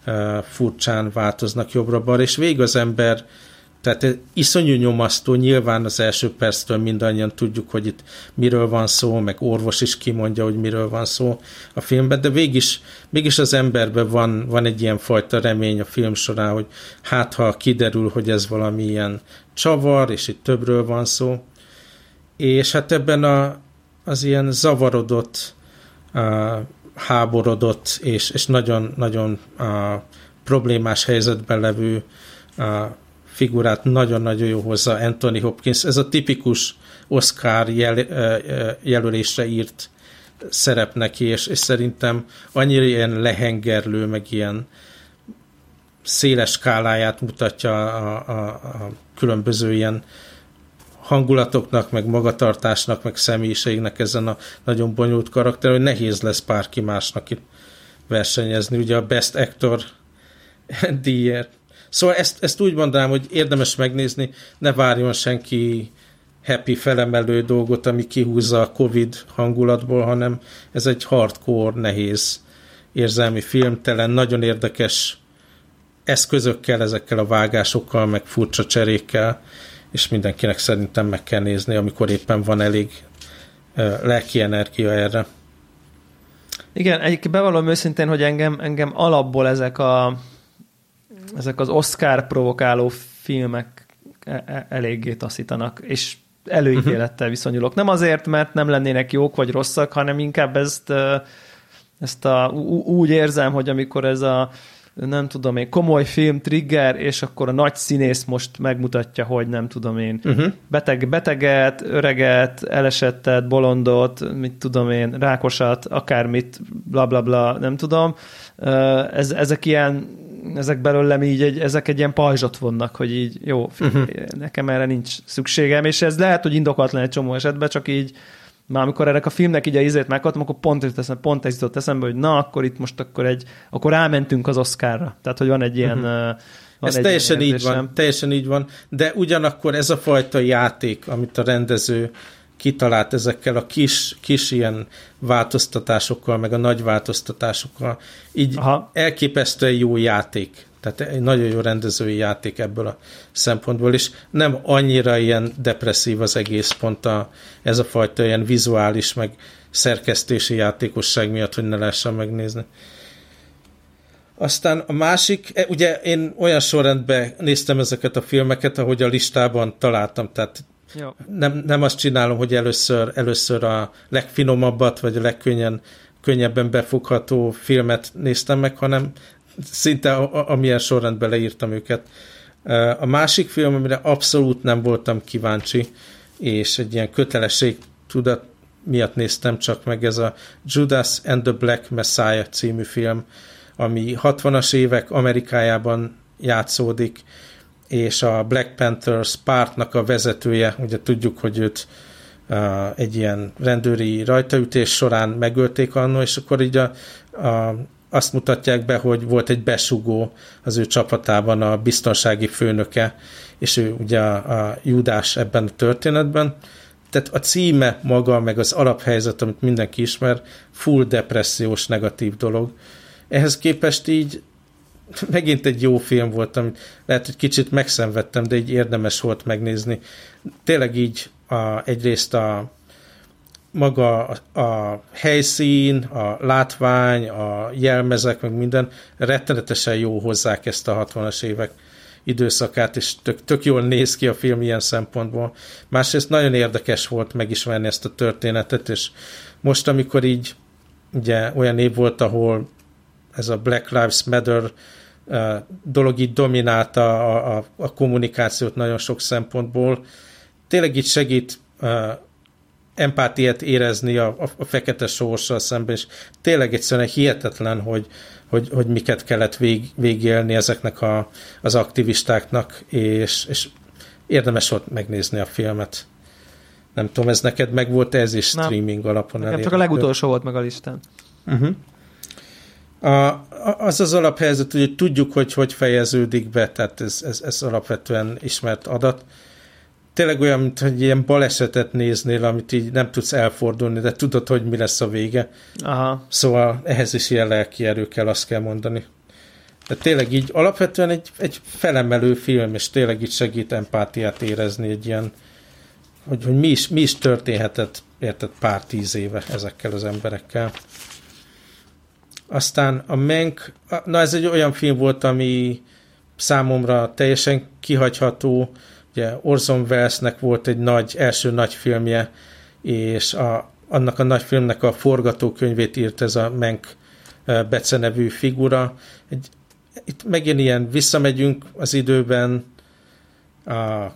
uh, furcsán változnak jobbra-balra, és végig az ember tehát iszonyú nyomasztó, nyilván az első perctől mindannyian tudjuk, hogy itt miről van szó, meg orvos is kimondja, hogy miről van szó a filmben, de végig mégis az emberben van, van egy ilyen fajta remény a film során, hogy hát ha kiderül, hogy ez valami ilyen csavar, és itt többről van szó, és hát ebben a, az ilyen zavarodott háborodott és, és nagyon-nagyon problémás helyzetben levő figurát nagyon-nagyon jó hozza Anthony Hopkins. Ez a tipikus Oscar jel, jelölésre írt szerep neki, és, és szerintem annyira ilyen lehengerlő, meg ilyen széles skáláját mutatja a, a, a különböző ilyen hangulatoknak, meg magatartásnak, meg személyiségnek ezen a nagyon bonyolult karakter, hogy nehéz lesz bárki másnak versenyezni, ugye a Best Actor <laughs> díjért. Szóval ezt, ezt úgy mondanám, hogy érdemes megnézni, ne várjon senki happy felemelő dolgot, ami kihúzza a Covid hangulatból, hanem ez egy hardcore, nehéz érzelmi filmtelen, nagyon érdekes eszközökkel, ezekkel a vágásokkal, meg furcsa cserékkel, és mindenkinek szerintem meg kell nézni, amikor éppen van elég lelki energia erre. Igen, egyik bevallom őszintén, hogy engem, engem alapból ezek, a, ezek az Oscar provokáló filmek e, e, eléggé taszítanak, és előítélettel viszonyulok. Nem azért, mert nem lennének jók vagy rosszak, hanem inkább ezt, ezt a, úgy érzem, hogy amikor ez a nem tudom én, komoly film trigger, és akkor a nagy színész most megmutatja, hogy nem tudom én, uh-huh. beteg, beteget, öreget, elesettet, bolondot, mit tudom én, rákosat, akármit, bla bla bla, nem tudom. Ez, ezek ilyen, ezek belőlem így, egy, ezek egy ilyen pajzsot vonnak, hogy így jó, uh-huh. nekem erre nincs szükségem, és ez lehet, hogy indokolt egy csomó esetben, csak így Már amikor ennek a filmnek így a izét megkaptam, akkor pont, eszembe, pont ez jutott eszembe, hogy na, akkor itt most akkor egy, akkor rámentünk az Oscarra. Tehát, hogy van egy ilyen... Uh-huh. Van ez teljesen így van, teljesen így van, de ugyanakkor ez a fajta játék, amit a rendező kitalált ezekkel a kis, kis ilyen változtatásokkal, meg a nagy változtatásokkal, így Aha. elképesztően jó játék. Tehát egy nagyon jó rendezői játék ebből a szempontból, és nem annyira ilyen depresszív az egész pont a, ez a fajta ilyen vizuális, meg szerkesztési játékosság miatt, hogy ne lehessen megnézni. Aztán a másik, e, ugye én olyan sorrendben néztem ezeket a filmeket, ahogy a listában találtam, tehát Nem, nem azt csinálom, hogy először, először a legfinomabbat, vagy a legkönnyen, könnyebben befogható filmet néztem meg, hanem szinte a, amilyen sorrendben leírtam őket. A másik film, amire abszolút nem voltam kíváncsi, és egy ilyen kötelesség tudat miatt néztem csak meg, ez a Judas and the Black Messiah című film, ami 60-as évek Amerikájában játszódik, és a Black Panthers pártnak a vezetője, ugye tudjuk, hogy őt egy ilyen rendőri rajtaütés során megölték annó, és akkor így a, a, azt mutatják be, hogy volt egy besugó az ő csapatában a biztonsági főnöke, és ő ugye a, a Judás ebben a történetben. Tehát a címe maga, meg az alaphelyzet, amit mindenki ismer, full depressziós, negatív dolog. Ehhez képest így <laughs> megint egy jó film volt, amit lehet, hogy kicsit megszenvedtem, de így érdemes volt megnézni. Tényleg így a, egyrészt a maga a, a helyszín, a látvány, a jelmezek, meg minden rettenetesen jó hozzák ezt a 60-as évek időszakát, és tök, tök jól néz ki a film ilyen szempontból. Másrészt nagyon érdekes volt megismerni ezt a történetet, és most, amikor így ugye olyan év volt, ahol ez a Black Lives Matter dolog így dominálta a, a, a kommunikációt nagyon sok szempontból. Tényleg itt segít empátiát érezni a, a, a fekete sorssal szemben, és tényleg egyszerűen hihetetlen, hogy, hogy, hogy miket kellett vég, végélni ezeknek a, az aktivistáknak, és, és érdemes volt megnézni a filmet. Nem tudom, ez neked meg volt ez is streaming Nem. alapon Nekem csak a legutolsó volt meg a listán. Uh-huh. A, az az alaphelyzet, hogy tudjuk, hogy hogy fejeződik be, tehát ez, ez, ez alapvetően ismert adat. Tényleg olyan, mint hogy ilyen balesetet néznél, amit így nem tudsz elfordulni, de tudod, hogy mi lesz a vége. Aha. Szóval ehhez is ilyen lelki erő kell, azt kell mondani. De tényleg így alapvetően egy, egy felemelő film, és tényleg így segít empátiát érezni egy ilyen, hogy, hogy mi, is, mi is történhetett, érted, pár tíz éve ezekkel az emberekkel. Aztán a Menk, na ez egy olyan film volt, ami számomra teljesen kihagyható. Ugye Orson Wellesnek volt egy nagy, első nagy filmje, és a, annak a nagy filmnek a forgatókönyvét írt ez a Menk becenevű figura. Egy, itt megint ilyen visszamegyünk az időben, a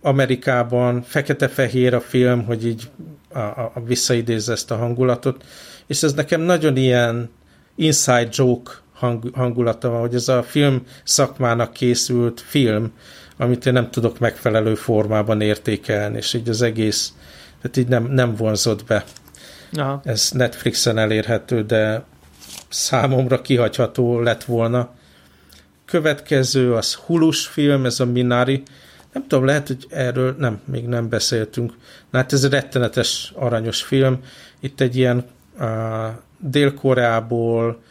Amerikában, fekete-fehér a film, hogy így a, a, a visszaidézze ezt a hangulatot, és ez nekem nagyon ilyen inside joke hang, hangulata van, hogy ez a film szakmának készült film, amit én nem tudok megfelelő formában értékelni, és így az egész, tehát így nem, nem vonzott be. Aha. Ez Netflixen elérhető, de számomra kihagyható lett volna. Következő az Hulus film, ez a Minari. Nem tudom, lehet, hogy erről nem, még nem beszéltünk. Na, hát ez egy rettenetes, aranyos film. Itt egy ilyen Dél-Koreából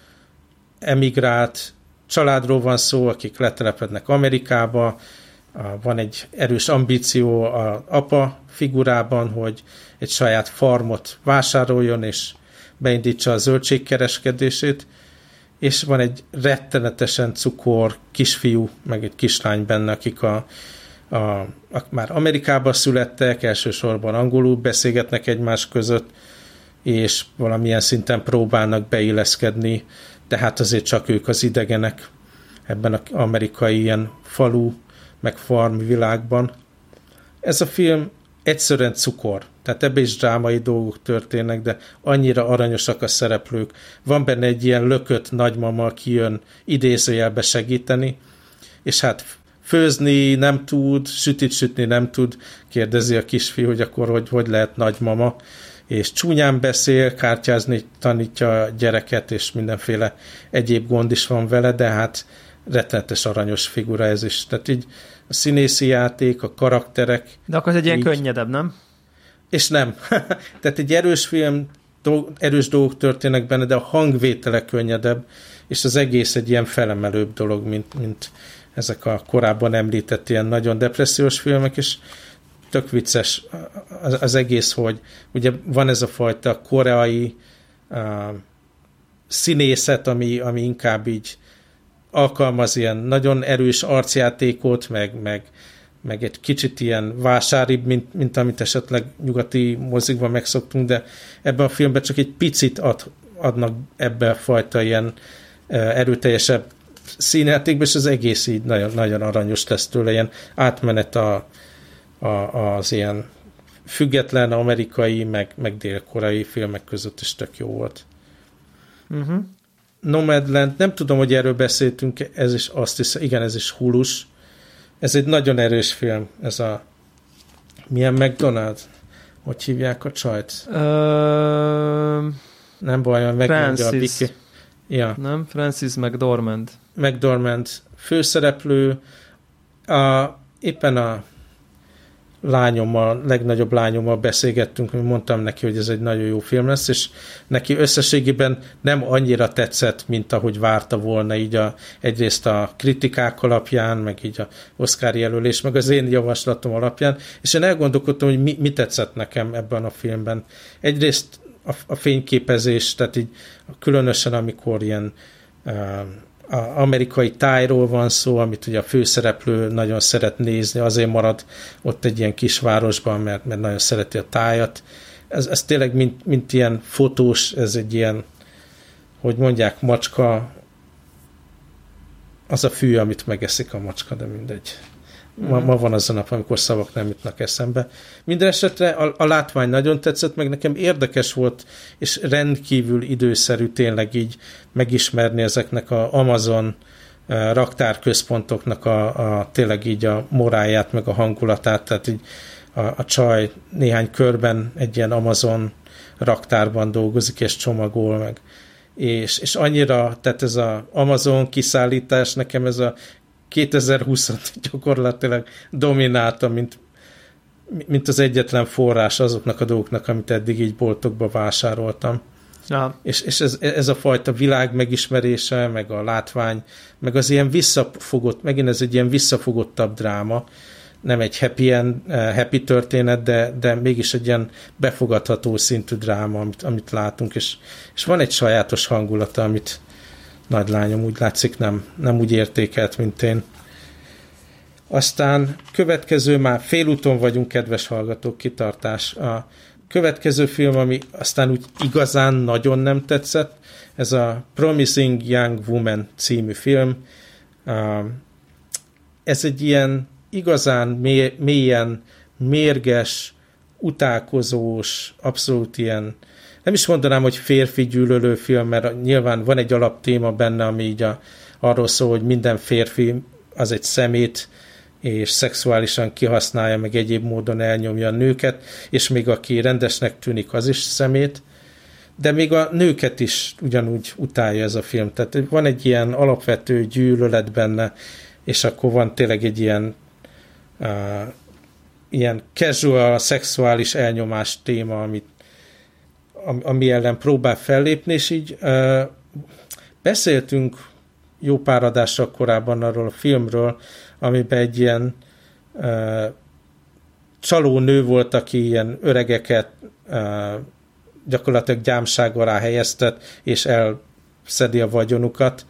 emigrált családról van szó, akik letelepednek Amerikába, van egy erős ambíció a apa figurában, hogy egy saját farmot vásároljon, és beindítsa a zöldségkereskedését, és van egy rettenetesen cukor kisfiú, meg egy kislány benne, akik a, a, a már Amerikában születtek, elsősorban angolul beszélgetnek egymás között, és valamilyen szinten próbálnak beilleszkedni, de hát azért csak ők az idegenek ebben az amerikai ilyen falu, meg farm világban. Ez a film egyszerűen cukor, tehát ebbe is drámai dolgok történnek, de annyira aranyosak a szereplők. Van benne egy ilyen lökött nagymama, aki jön idézőjelbe segíteni, és hát főzni nem tud, sütit sütni nem tud, kérdezi a kisfiú, hogy akkor hogy, hogy lehet nagymama, és csúnyán beszél, kártyázni tanítja a gyereket, és mindenféle egyéb gond is van vele, de hát rettenetes aranyos figura ez is. Tehát így a színészi játék, a karakterek. De akkor ez egy ilyen így, könnyedebb, nem? És nem. <laughs> Tehát egy erős film, erős dolgok történnek benne, de a hangvétele könnyedebb, és az egész egy ilyen felemelőbb dolog, mint, mint ezek a korábban említett ilyen nagyon depressziós filmek, és tök vicces az, az egész, hogy ugye van ez a fajta koreai uh, színészet, ami, ami inkább így alkalmaz ilyen nagyon erős arcjátékot, meg, meg, meg egy kicsit ilyen vásáribb, mint, mint amit esetleg nyugati mozikban megszoktunk, de ebben a filmben csak egy picit ad, adnak ebbe a fajta ilyen erőteljesebb színjátékba, és az egész így nagyon, nagyon aranyos lesz tőle, ilyen átmenet a, a, az ilyen független amerikai, meg, meg dél-koreai filmek között is tök jó volt. Uh-huh. Nomadland, nem tudom, hogy erről beszéltünk, ez is azt hiszem, igen, ez is hulus. Ez egy nagyon erős film, ez a milyen McDonald? Hogy hívják a csajt? Uh, nem baj, megmondja a Viki. Ja. Nem? Francis McDormand. McDormand főszereplő. A, éppen a lányommal, legnagyobb lányommal beszélgettünk, mi mondtam neki, hogy ez egy nagyon jó film lesz, és neki összességében nem annyira tetszett, mint ahogy várta volna így a, egyrészt a kritikák alapján, meg így a Oscar jelölés, meg az én javaslatom alapján, és én elgondolkodtam, hogy mi, mi tetszett nekem ebben a filmben. Egyrészt a, a fényképezés, tehát így különösen amikor ilyen a amerikai tájról van szó, amit ugye a főszereplő nagyon szeret nézni, azért marad ott egy ilyen kisvárosban, mert, mert nagyon szereti a tájat. Ez, ez tényleg mint, mint ilyen fotós, ez egy ilyen, hogy mondják, macska, az a fű, amit megeszik a macska, de mindegy. Ma, ma van az a nap, amikor szavak nem jutnak eszembe. Minden esetre a, a látvány nagyon tetszett, meg nekem érdekes volt, és rendkívül időszerű tényleg így megismerni ezeknek a Amazon uh, raktárközpontoknak a, a tényleg így a moráját, meg a hangulatát, tehát így a, a csaj néhány körben egy ilyen Amazon raktárban dolgozik és csomagol meg. És, és annyira, tehát ez az Amazon kiszállítás, nekem ez a 2020-at gyakorlatilag dominálta, mint, mint az egyetlen forrás azoknak a dolgoknak, amit eddig így boltokba vásároltam. Ja. És, és ez, ez a fajta világ megismerése, meg a látvány, meg az ilyen visszafogott, megint ez egy ilyen visszafogottabb dráma, nem egy happy, end, eh, happy történet, de, de mégis egy ilyen befogadható szintű dráma, amit, amit látunk, és, és van egy sajátos hangulata, amit, nagylányom úgy látszik nem, nem úgy értékelt, mint én. Aztán következő, már félúton vagyunk, kedves hallgatók, kitartás. A következő film, ami aztán úgy igazán nagyon nem tetszett, ez a Promising Young Woman című film. Ez egy ilyen igazán mélyen mérges, utálkozós, abszolút ilyen nem is mondanám, hogy férfi gyűlölő film, mert nyilván van egy alaptéma benne, ami így a, arról szól, hogy minden férfi az egy szemét, és szexuálisan kihasználja, meg egyéb módon elnyomja a nőket, és még aki rendesnek tűnik, az is szemét, de még a nőket is ugyanúgy utálja ez a film. Tehát van egy ilyen alapvető gyűlölet benne, és akkor van tényleg egy ilyen uh, ilyen casual, szexuális elnyomás téma, amit ami ellen próbál fellépni, és így uh, beszéltünk jó pár adással korábban arról a filmről, amiben egy ilyen uh, csaló nő volt, aki ilyen öregeket uh, gyakorlatilag gyámság alá helyeztet, és elszedi a vagyonukat.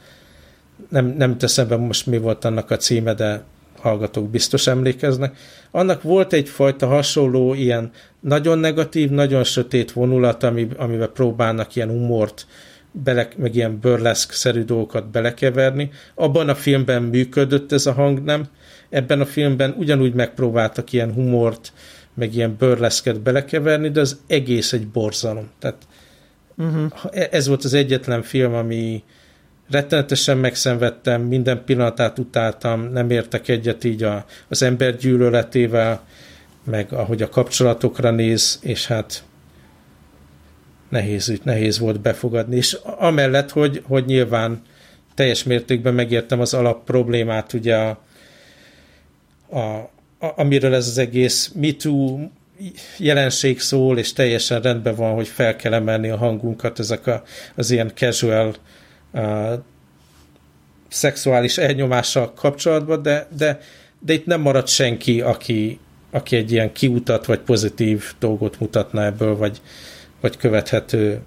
Nem, nem teszem be most mi volt annak a címe, de hallgatók biztos emlékeznek. Annak volt egyfajta hasonló ilyen nagyon negatív, nagyon sötét vonulat, ami, amiben próbálnak ilyen humort, bele, meg ilyen burleszk-szerű dolgokat belekeverni. Abban a filmben működött ez a hang, nem? Ebben a filmben ugyanúgy megpróbáltak ilyen humort, meg ilyen burleszket belekeverni, de az egész egy borzalom. Tehát uh-huh. ez volt az egyetlen film, ami, rettenetesen megszenvedtem, minden pillanatát utáltam, nem értek egyet így a, az ember gyűlöletével, meg ahogy a kapcsolatokra néz, és hát nehéz, nehéz volt befogadni. És amellett, hogy, hogy nyilván teljes mértékben megértem az alap problémát, ugye a, a, a, amiről ez az egész MeToo jelenség szól, és teljesen rendben van, hogy fel kell emelni a hangunkat ezek a, az ilyen casual uh, szexuális elnyomással kapcsolatban, de, de, de itt nem marad senki, aki, aki egy ilyen kiutat vagy pozitív dolgot mutatna ebből, vagy, vagy követhető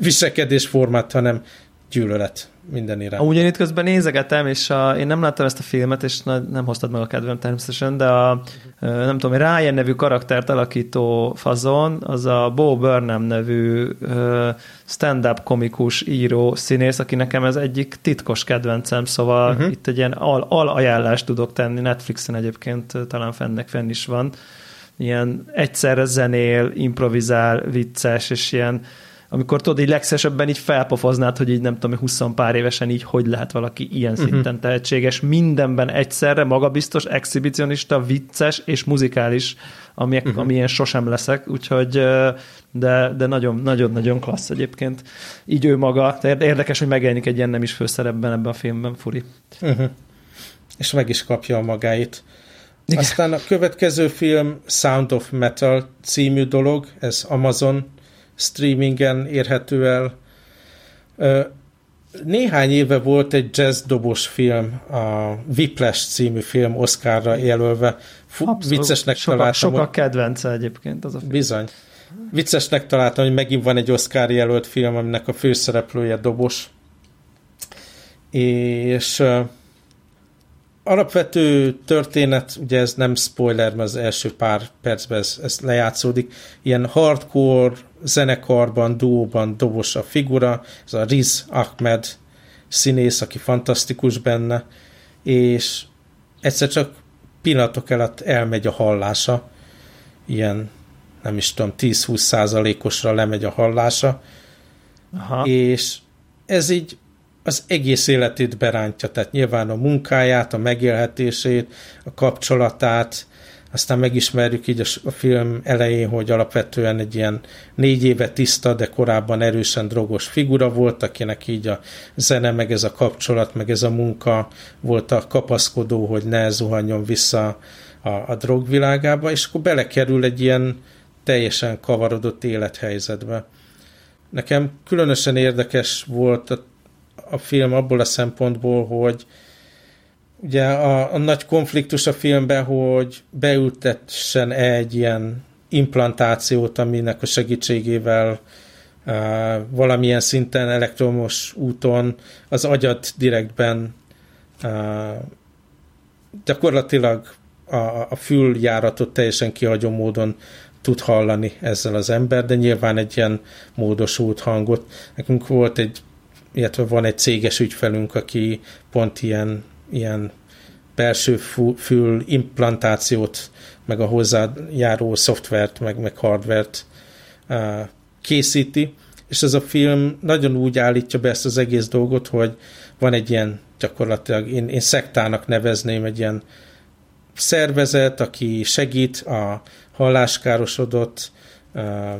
viselkedésformát, hanem gyűlölet minden irány. Én itt közben nézegetem, és a, én nem láttam ezt a filmet, és nem hoztad meg a kedvem természetesen, de a, nem tudom, Ryan nevű karaktert alakító fazon, az a Bo Burnham nevű stand-up komikus író színész, aki nekem ez egyik titkos kedvencem, szóval uh-huh. itt egy ilyen al, al ajánlást tudok tenni, Netflixen egyébként talán fennek fenn is van, ilyen egyszerre zenél, improvizál, vicces, és ilyen amikor tudod, így legszesebben így felpofoznád, hogy így nem tudom, 20 pár évesen így hogy lehet valaki ilyen uh-huh. szinten tehetséges, mindenben egyszerre, magabiztos, exhibicionista, vicces és muzikális, ami, uh-huh. ami ilyen sosem leszek, úgyhogy de, de nagyon, nagyon, nagyon klassz egyébként. Így ő maga, érdekes, hogy megjelenik egy ilyen nem is főszerepben ebben a filmben, Furi. Uh-huh. És meg is kapja a magáit. Igen. Aztán a következő film Sound of Metal című dolog, ez Amazon streamingen érhető el. Néhány éve volt egy jazz dobos film, a Whiplash című film Oscarra jelölve. Abszolút. Viccesnek soka, találtam. Soka kedvence egyébként az a film. Bizony. Viccesnek találtam, hogy megint van egy Oscar jelölt film, aminek a főszereplője dobos. És alapvető történet, ugye ez nem spoiler, mert az első pár percben ez, ez lejátszódik, ilyen hardcore zenekarban, duóban dobos a figura, ez a Riz Ahmed színész, aki fantasztikus benne, és egyszer csak pillanatok alatt elmegy a hallása, ilyen nem is tudom, 10-20 százalékosra lemegy a hallása, Aha. és ez így az egész életét berántja, tehát nyilván a munkáját, a megélhetését, a kapcsolatát, aztán megismerjük így a, film elején, hogy alapvetően egy ilyen négy éve tiszta, de korábban erősen drogos figura volt, akinek így a zene, meg ez a kapcsolat, meg ez a munka volt a kapaszkodó, hogy ne zuhanjon vissza a, a drogvilágába, és akkor belekerül egy ilyen teljesen kavarodott élethelyzetbe. Nekem különösen érdekes volt a a film abból a szempontból, hogy ugye a, a nagy konfliktus a filmben, hogy beültessen egy ilyen implantációt, aminek a segítségével uh, valamilyen szinten elektromos úton az agyat direktben uh, gyakorlatilag a, a füljáratot teljesen kihagyó módon tud hallani ezzel az ember, de nyilván egy ilyen módosult hangot. Nekünk volt egy illetve van egy céges ügyfelünk, aki pont ilyen, ilyen belső fül implantációt, meg a hozzájáró szoftvert, meg, meg hardvert készíti, és ez a film nagyon úgy állítja be ezt az egész dolgot, hogy van egy ilyen gyakorlatilag, én, én szektának nevezném egy ilyen szervezet, aki segít a halláskárosodott uh,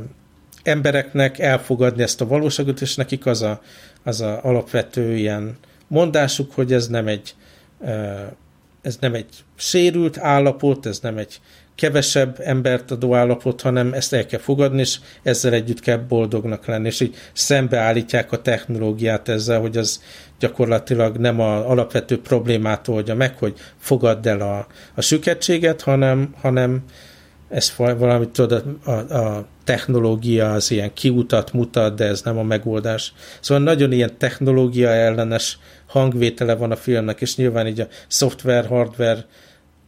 embereknek elfogadni ezt a valóságot, és nekik az a, az a alapvető ilyen mondásuk, hogy ez nem egy ez nem egy sérült állapot, ez nem egy kevesebb embert adó állapot, hanem ezt el kell fogadni, és ezzel együtt kell boldognak lenni, és így szembeállítják a technológiát ezzel, hogy az gyakorlatilag nem az alapvető problémát oldja meg, hogy fogadd el a, a süketséget, hanem, hanem ez valamit tudod, a, a technológia az ilyen kiutat mutat, de ez nem a megoldás. Szóval nagyon ilyen technológia ellenes hangvétele van a filmnek, és nyilván így a szoftver, hardware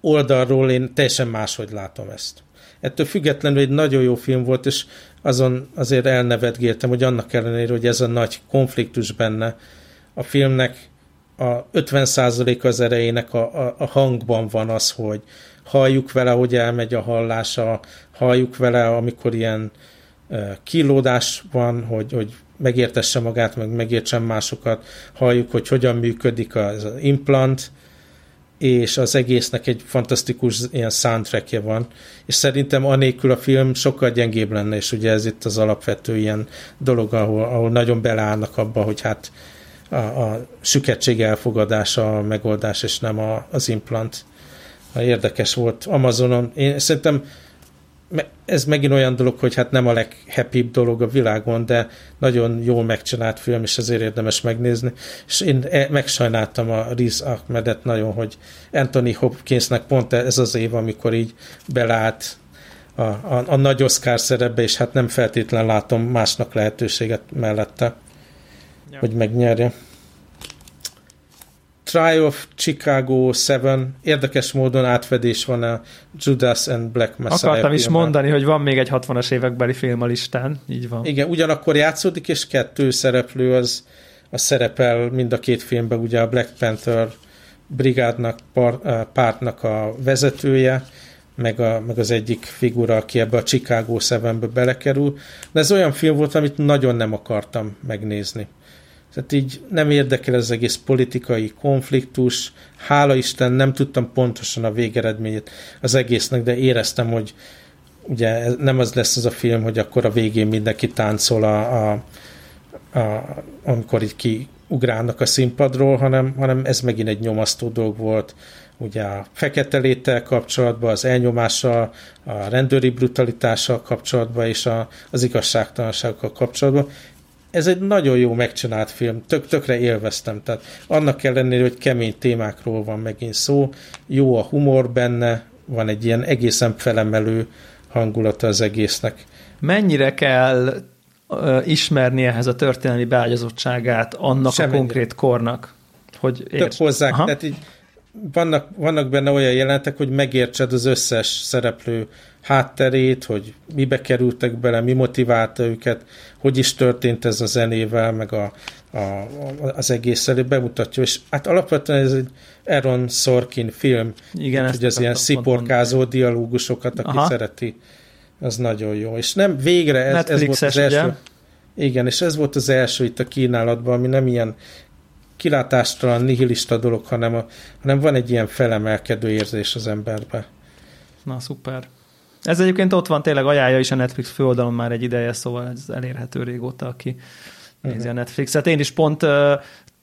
oldalról én teljesen máshogy látom ezt. Ettől függetlenül egy nagyon jó film volt, és azon azért elnevetgéltem, hogy annak ellenére, hogy ez a nagy konfliktus benne, a filmnek a 50% az erejének a, a, a hangban van az, hogy halljuk vele, hogy elmegy a hallása, halljuk vele, amikor ilyen kilódás van, hogy, hogy megértesse magát, meg megértsen másokat, halljuk, hogy hogyan működik az implant, és az egésznek egy fantasztikus ilyen soundtrackje van, és szerintem anélkül a film sokkal gyengébb lenne, és ugye ez itt az alapvető ilyen dolog, ahol, ahol nagyon beleállnak abba, hogy hát a, a süketség elfogadása a megoldás, és nem a, az implant. Érdekes volt Amazonon. Én szerintem ez megint olyan dolog, hogy hát nem a leghappibb dolog a világon, de nagyon jól megcsinált film, és ezért érdemes megnézni. És én e, megsajnáltam a Riz Ahmedet nagyon, hogy Anthony Hopkinsnek pont ez az év, amikor így belállt a, a, a nagy Oscar szerepbe, és hát nem feltétlen látom másnak lehetőséget mellette, ja. hogy megnyerje. Try of Chicago 7, érdekes módon átfedés van a Judas and Black Messiah Akartam is filmen. mondani, hogy van még egy 60-as évekbeli film a listán, így van. Igen, ugyanakkor játszódik, és kettő szereplő az, az szerepel mind a két filmben, ugye a Black Panther brigádnak, pártnak a vezetője, meg, a, meg az egyik figura, aki ebbe a Chicago 7-be belekerül. De ez olyan film volt, amit nagyon nem akartam megnézni. Tehát így nem érdekel az egész politikai konfliktus. Hála Isten, nem tudtam pontosan a végeredményét az egésznek, de éreztem, hogy ugye nem az lesz az a film, hogy akkor a végén mindenki táncol, a, a, a, amikor így kiugrálnak a színpadról, hanem, hanem ez megint egy nyomasztó dolog volt. Ugye a fekete léttel kapcsolatban, az elnyomással, a rendőri brutalitással kapcsolatban és a, az igazságtalanságokkal kapcsolatban ez egy nagyon jó megcsinált film, tök, tökre élveztem, tehát annak ellenére, hogy kemény témákról van megint szó, jó a humor benne, van egy ilyen egészen felemelő hangulata az egésznek. Mennyire kell uh, ismerni ehhez a történelmi beágyazottságát annak Semmennyire. a konkrét kornak, hogy érts. Tök hozzák, Aha. tehát így vannak, vannak benne olyan jelentek, hogy megértsed az összes szereplő hátterét, hogy mibe kerültek bele, mi motiválta őket, hogy is történt ez a zenével, meg a, a, az egész elő bemutatja, és hát alapvetően ez egy Aaron Sorkin film, Igen, hogy az ilyen sziporkázó dialógusokat, aki Aha. szereti, az nagyon jó. És nem végre ez, ez volt az első. Ugye? Igen, és ez volt az első itt a kínálatban, ami nem ilyen kilátástalan, nihilista dolog, hanem, a, hanem van egy ilyen felemelkedő érzés az emberbe. Na, szuper. Ez egyébként ott van, tényleg ajánlja is a Netflix főoldalon már egy ideje, szóval ez elérhető régóta, aki uh-huh. nézi a Netflixet. Én is pont uh,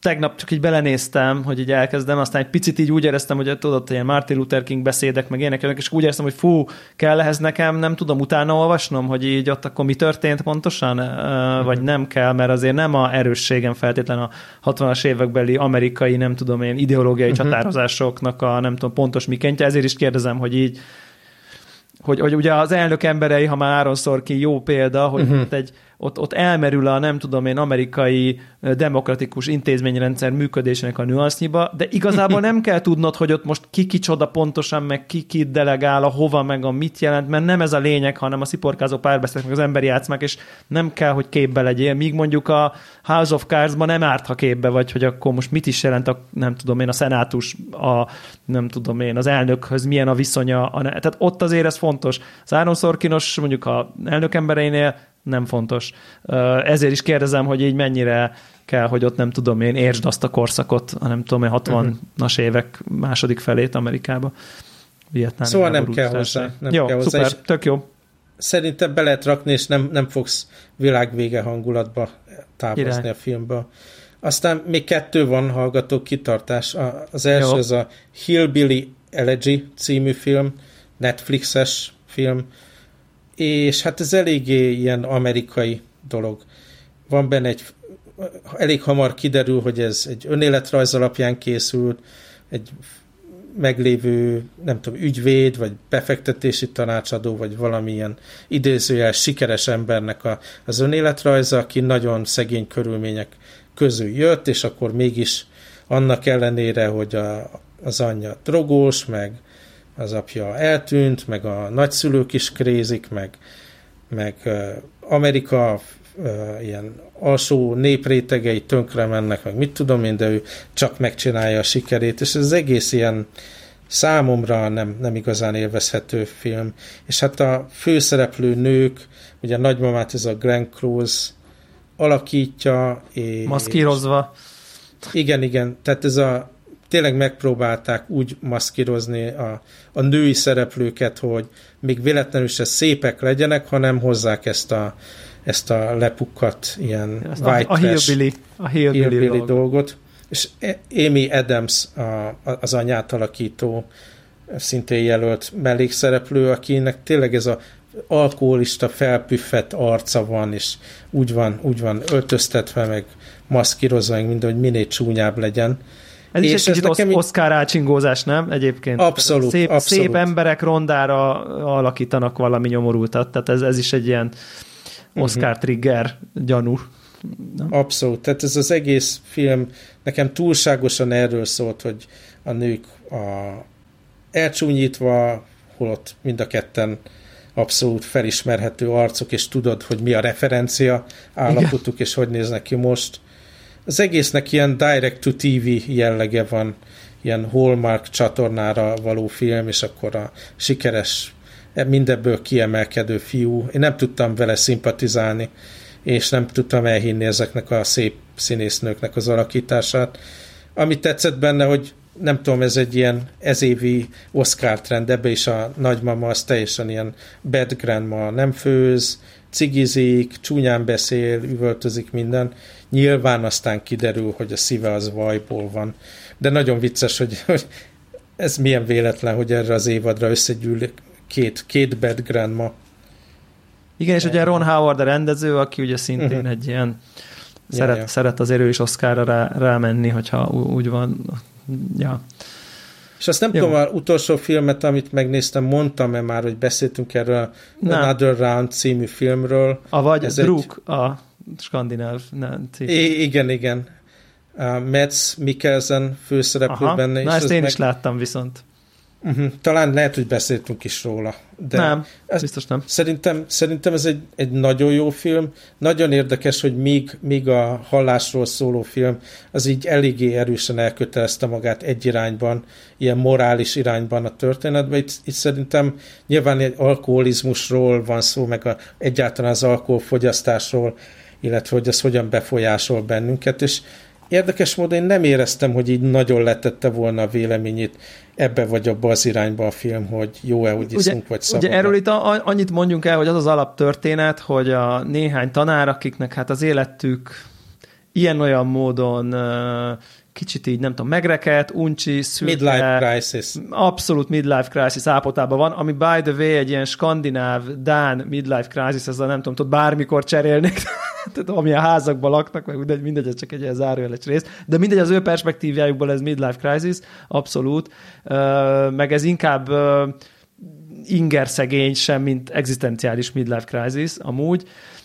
tegnap csak így belenéztem, hogy így elkezdem, aztán egy picit így úgy éreztem, hogy tudod, ilyen Martin Luther King beszédek, meg ilyenek, és úgy éreztem, hogy fú, kell ehhez nekem, nem tudom utána olvasnom, hogy így ott akkor mi történt pontosan, uh, vagy nem kell, mert azért nem a erősségem feltétlen a 60-as évekbeli amerikai, nem tudom én, ideológiai uh-huh. csatározásoknak a nem tudom pontos mikentje, ezért is kérdezem, hogy így hogy, hogy ugye az elnök emberei, ha már Áron Sorkin jó példa, hogy uh-huh. egy ott, ott elmerül a nem tudom én amerikai demokratikus intézményrendszer működésének a nüansznyiba, de igazából nem kell tudnod, hogy ott most ki kicsoda pontosan, meg ki ki delegál, a hova, meg a mit jelent, mert nem ez a lényeg, hanem a sziporkázó párbeszédek, meg az emberi játszmák, és nem kell, hogy képbe legyél, míg mondjuk a House of Cards-ban nem árt, ha képbe vagy, hogy akkor most mit is jelent a, nem tudom én, a szenátus, a, nem tudom én, az elnökhöz milyen a viszonya, a, tehát ott azért ez fontos. Az Áron Szorkinos mondjuk a elnök embereinél nem fontos. Ezért is kérdezem, hogy így mennyire kell, hogy ott nem tudom én, értsd azt a korszakot, a nem tudom én, 60-as évek második felét Amerikába. Vietnám szóval nem kell hozzá. Nem jó, kell hozzá, szuper, tök jó. Szerintem be lehet rakni, és nem, nem fogsz világvége hangulatba távozni a filmből. Aztán még kettő van hallgató kitartás. Az első jó. az a Hillbilly Elegy című film, Netflixes film, és hát ez eléggé ilyen amerikai dolog. Van benne egy, elég hamar kiderül, hogy ez egy önéletrajz alapján készült, egy meglévő, nem tudom, ügyvéd, vagy befektetési tanácsadó, vagy valamilyen idézőjel sikeres embernek a, az önéletrajza, aki nagyon szegény körülmények közül jött, és akkor mégis annak ellenére, hogy a, az anyja drogós, meg az apja eltűnt, meg a nagyszülők is krézik, meg, meg Amerika ilyen alsó néprétegei tönkre mennek, meg mit tudom én, de ő csak megcsinálja a sikerét, és ez egész ilyen számomra nem, nem igazán élvezhető film. És hát a főszereplő nők, ugye a nagymamát ez a Glenn Close alakítja, és... Maszkírozva. Igen, igen, tehát ez a tényleg megpróbálták úgy maszkírozni a, a női szereplőket, hogy még véletlenül se szépek legyenek, hanem hozzák ezt a, ezt a lepukkat, ilyen Ezt white a, a hillbilly, a hillbilly, hillbilly dolgot. dolgot. És Amy Adams, a, az anyát alakító, szintén jelölt mellékszereplő, akinek tényleg ez a alkoholista, felpüffett arca van, és úgy van, úgy van öltöztetve, meg maszkírozva, meg minden, hogy minél csúnyább legyen. Ez is És egy ez kicsit nekem Oscar ácsingózás, nem? Egyébként. Abszolút, Szép, abszolút. szép emberek rondára alakítanak valami nyomorultat, tehát ez, ez is egy ilyen Mhm. Oscar trigger gyanú. Abszolút. Tehát ez az egész film nekem túlságosan erről szólt, hogy a nők a elcsúnyítva, holott mind a ketten abszolút felismerhető arcok, és tudod, hogy mi a referencia állapotuk, és hogy néznek ki most. Az egésznek ilyen direct-to-TV jellege van, ilyen Hallmark csatornára való film, és akkor a sikeres, mindebből kiemelkedő fiú. Én nem tudtam vele szimpatizálni, és nem tudtam elhinni ezeknek a szép színésznőknek az alakítását. Ami tetszett benne, hogy nem tudom, ez egy ilyen ezévi Oscar trend, ebbe is a nagymama az teljesen ilyen bad grandma, nem főz, cigizik, csúnyán beszél, üvöltözik minden. Nyilván aztán kiderül, hogy a szíve az vajból van. De nagyon vicces, hogy, hogy ez milyen véletlen, hogy erre az évadra összegyűl két, két bad grandma. Igen, és ugye Ron Howard a rendező, aki ugye szintén Mhm. uh-huh. egy ilyen Ja, szeret, ja. szeret azért ő is Oscarra rá, rámenni, hogyha úgy van. Ja. És azt nem Jó. tudom, az utolsó filmet, amit megnéztem, mondtam-e már, hogy beszéltünk erről Nem. Another Round című filmről. A vagy Ez Druk, a skandináv nem, cím. I- igen, igen. A Mads Mikkelsen főszereplő Aha. benne. Na ezt ez én meg... is láttam viszont. Uh-huh. Talán lehet, hogy beszéltünk is róla. De nem, ez- biztos nem. Szerintem, szerintem ez egy, egy nagyon jó film. Nagyon érdekes, hogy míg, míg a hallásról szóló film az így eléggé erősen elkötelezte magát egy irányban, ilyen morális irányban a történetben. Itt, itt szerintem nyilván egy alkoholizmusról van szó, meg a, egyáltalán az alkoholfogyasztásról, illetve hogy ez hogyan befolyásol bennünket, és érdekes módon én nem éreztem, hogy így nagyon letette volna a véleményét ebbe vagy abba az irányba a film, hogy jó-e, hogy Ugye, iszunk, vagy szabad. ugye erről itt a, annyit mondjunk el, hogy az az alaptörténet, hogy a néhány tanár, akiknek hát az életük ilyen-olyan módon kicsit így, nem tudom, megreket, uncsi, szürke, Midlife crisis. abszolút midlife crisis állapotában van, ami by the way egy ilyen skandináv, dán midlife crisis, ezzel nem tudom, tudod, bármikor cserélnék, <laughs> tehát ami a házakban laknak, meg mindegy, mindegy, ez csak egy ilyen zárójeles rész, de mindegy, az ő perspektívájukból ez midlife crisis, abszolút, meg ez inkább inger szegény sem, mint egzisztenciális midlife crisis amúgy,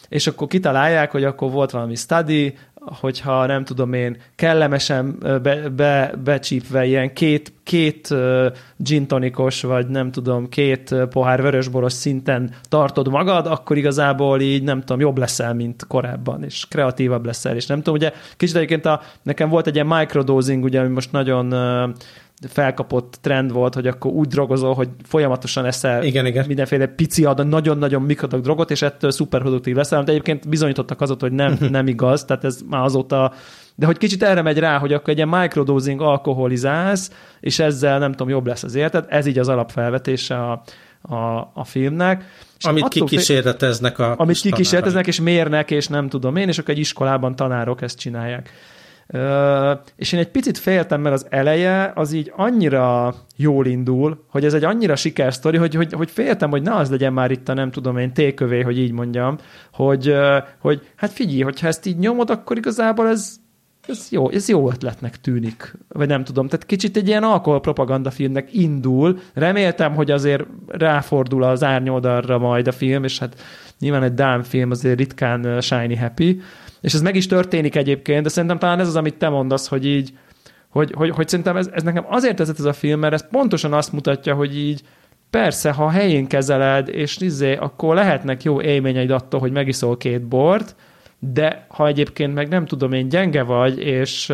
és akkor kitalálják, hogy akkor volt valami study, hogyha nem tudom én, kellemesen be, be, becsípve ilyen két, két gin tonikos, vagy nem tudom, két pohár vörösboros szinten tartod magad, akkor igazából így nem tudom, jobb leszel, mint korábban, és kreatívabb leszel, és nem tudom, ugye kicsit egyébként a, nekem volt egy ilyen microdosing, ugye, ami most nagyon felkapott trend volt, hogy akkor úgy drogozol, hogy folyamatosan eszel Igen, igen. mindenféle pici ad, nagyon-nagyon mikrodag drogot, és ettől szuperproduktív leszel, de egyébként bizonyítottak azot, hogy nem, <laughs> nem igaz, tehát ez már azóta, de hogy kicsit erre megy rá, hogy akkor egy ilyen microdosing alkoholizálsz, és ezzel nem tudom, jobb lesz az életed, ez így az alapfelvetése a, a, a filmnek. És Amit kikísérleteznek a amit kikísérleteznek, és mérnek, és nem tudom én, és akkor egy iskolában tanárok ezt csinálják. És én egy picit féltem, mert az eleje az így annyira jól indul, hogy ez egy annyira sikersztori, hogy, hogy, hogy féltem, hogy ne az legyen már itt a nem tudom én tékövé, hogy így mondjam, hogy, hogy hát figyelj, hogyha ezt így nyomod, akkor igazából ez, ez jó, ez jó ötletnek tűnik, vagy nem tudom. Tehát kicsit egy ilyen alkoholpropaganda filmnek indul. Reméltem, hogy azért ráfordul az árnyoldalra majd a film, és hát nyilván egy Dán film azért ritkán shiny happy, és ez meg is történik egyébként, de szerintem talán ez az, amit te mondasz, hogy így, hogy, hogy, hogy szerintem ez, ez nekem azért tetszett ez a film, mert ez pontosan azt mutatja, hogy így persze, ha helyén kezeled, és izé, akkor lehetnek jó élményeid attól, hogy megiszol két bort, de ha egyébként meg nem tudom én gyenge vagy, és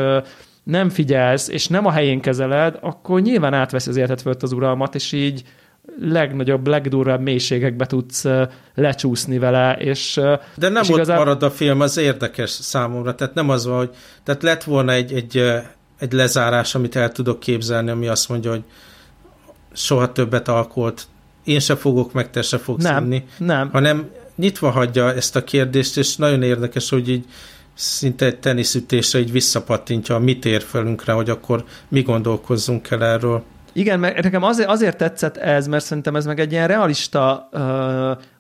nem figyelsz, és nem a helyén kezeled, akkor nyilván átveszi az életet fölött az uralmat, és így legnagyobb, legdurvább mélységekbe tudsz lecsúszni vele, és De nem és ott igazán- marad a film, az érdekes számomra. Tehát nem az van, hogy tehát lett volna egy, egy, egy lezárás, amit el tudok képzelni, ami azt mondja, hogy soha többet alkolt, én se fogok, meg te se fogsz nem, inni, nem. hanem nyitva hagyja ezt a kérdést, és nagyon érdekes, hogy így szinte egy teniszütésre így visszapattintja a mi térfelünkre, hogy akkor mi gondolkozzunk el erről. Igen, mert nekem azért, azért tetszett ez, mert szerintem ez meg egy ilyen realista uh,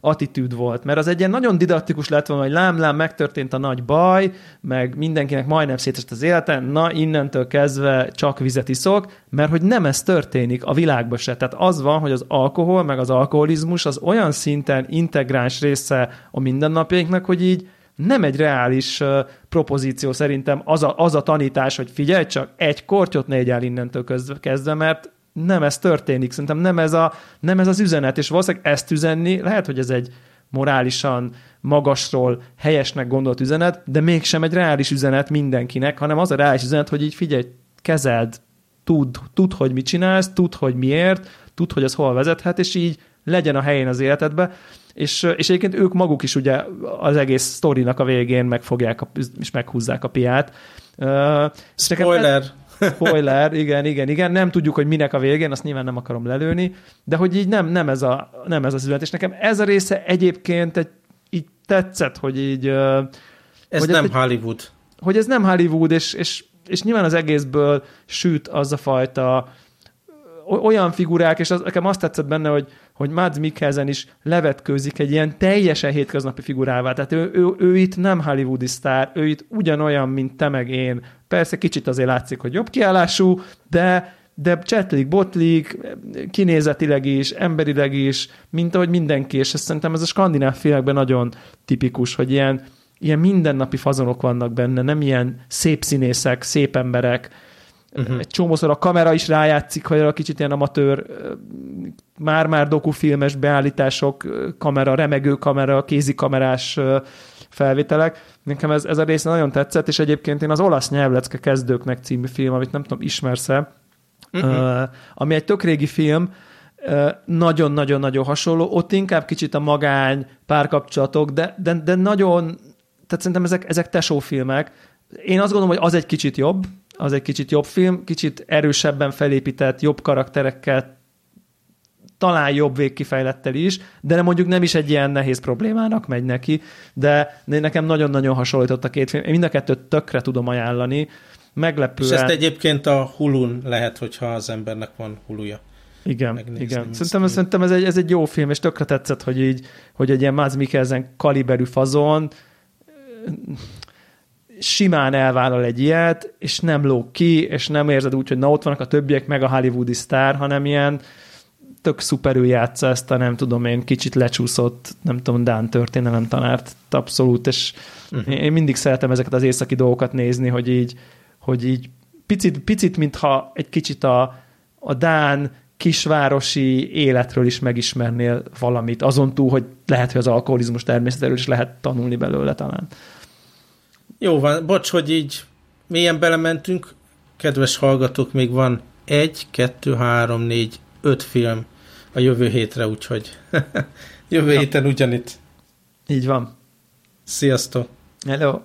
attitűd volt, mert az egy ilyen nagyon didaktikus lett volna, hogy lám, lám, megtörtént a nagy baj, meg mindenkinek majdnem szétest az élete, na innentől kezdve csak vizet iszok, mert hogy nem ez történik a világban se. Tehát az van, hogy az alkohol, meg az alkoholizmus az olyan szinten integráns része a mindennapjainknak, hogy így nem egy reális uh, propozíció szerintem az a, az a tanítás, hogy figyelj csak, egy kortyot ne el innentől kezdve, mert nem ez történik, szerintem nem ez, a, nem ez az üzenet, és valószínűleg ezt üzenni, lehet, hogy ez egy morálisan magasról helyesnek gondolt üzenet, de mégsem egy reális üzenet mindenkinek, hanem az a reális üzenet, hogy így figyelj, kezeld, tud, tud, hogy mit csinálsz, tud, hogy miért, tud, hogy az hol vezethet, és így legyen a helyén az életedbe. És, és egyébként ők maguk is ugye az egész sztorinak a végén megfogják a, és meghúzzák a piát. Uh, Spoiler! Ez, Spoiler, igen, igen, igen. Nem tudjuk, hogy minek a végén, azt nyilván nem akarom lelőni, de hogy így nem, nem, ez, a, nem ez az üzenet. És nekem ez a része egyébként egy, így tetszett, hogy így... Ez hogy nem egy, Hollywood. Hogy ez nem Hollywood, és, és, és nyilván az egészből süt az a fajta olyan figurák, és az, nekem azt tetszett benne, hogy, hogy Mads Mikkelsen is levetkőzik egy ilyen teljesen hétköznapi figurává. Tehát ő, ő, ő itt nem hollywoodi sztár, ő itt ugyanolyan, mint te meg én. Persze kicsit azért látszik, hogy jobb kiállású, de de csetlik, botlik, kinézetileg is, emberileg is, mint ahogy mindenki, és ezt szerintem ez a skandináv filmekben nagyon tipikus, hogy ilyen, ilyen mindennapi fazonok vannak benne, nem ilyen szép színészek, szép emberek, Uh-huh. Egy csomószor a kamera is rájátszik, hogy a kicsit ilyen amatőr, már-már dokufilmes beállítások, kamera, remegő kamera, kézikamerás felvételek. Nekem ez, ez a része nagyon tetszett, és egyébként én az olasz nyelvlecke kezdőknek című film, amit nem tudom, ismersz-e, uh-huh. ami egy tök régi film, nagyon-nagyon-nagyon hasonló, ott inkább kicsit a magány, párkapcsolatok, de, de, de nagyon, tehát szerintem ezek, ezek tesófilmek. Én azt gondolom, hogy az egy kicsit jobb, az egy kicsit jobb film, kicsit erősebben felépített, jobb karakterekkel, talán jobb végkifejlettel is, de nem mondjuk nem is egy ilyen nehéz problémának megy neki, de nekem nagyon-nagyon hasonlított a két film. Én mind a kettőt tökre tudom ajánlani, meglepően. És ezt egyébként a hulun lehet, hogyha az embernek van huluja. Igen, igen. Szerintem, szerintem ez, egy, ez egy jó film, és tökre tetszett, hogy így, hogy egy ilyen Mads Mikkelsen kaliberű fazon simán elvállal egy ilyet, és nem lóg ki, és nem érzed úgy, hogy na ott vannak a többiek, meg a hollywoodi sztár, hanem ilyen tök szuperül játsza ezt a nem tudom én, kicsit lecsúszott, nem tudom, Dán történelem tanárt, abszolút, és uh-huh. én mindig szeretem ezeket az északi dolgokat nézni, hogy így, hogy így picit, picit mintha egy kicsit a, a Dán kisvárosi életről is megismernél valamit, azon túl, hogy lehet, hogy az alkoholizmus természetéről is lehet tanulni belőle talán. Jó van, bocs, hogy így mélyen belementünk. Kedves hallgatók, még van egy, kettő, három, négy, öt film a jövő hétre, úgyhogy <laughs> jövő ja. héten ugyanitt. Így van. Sziasztok! Hello!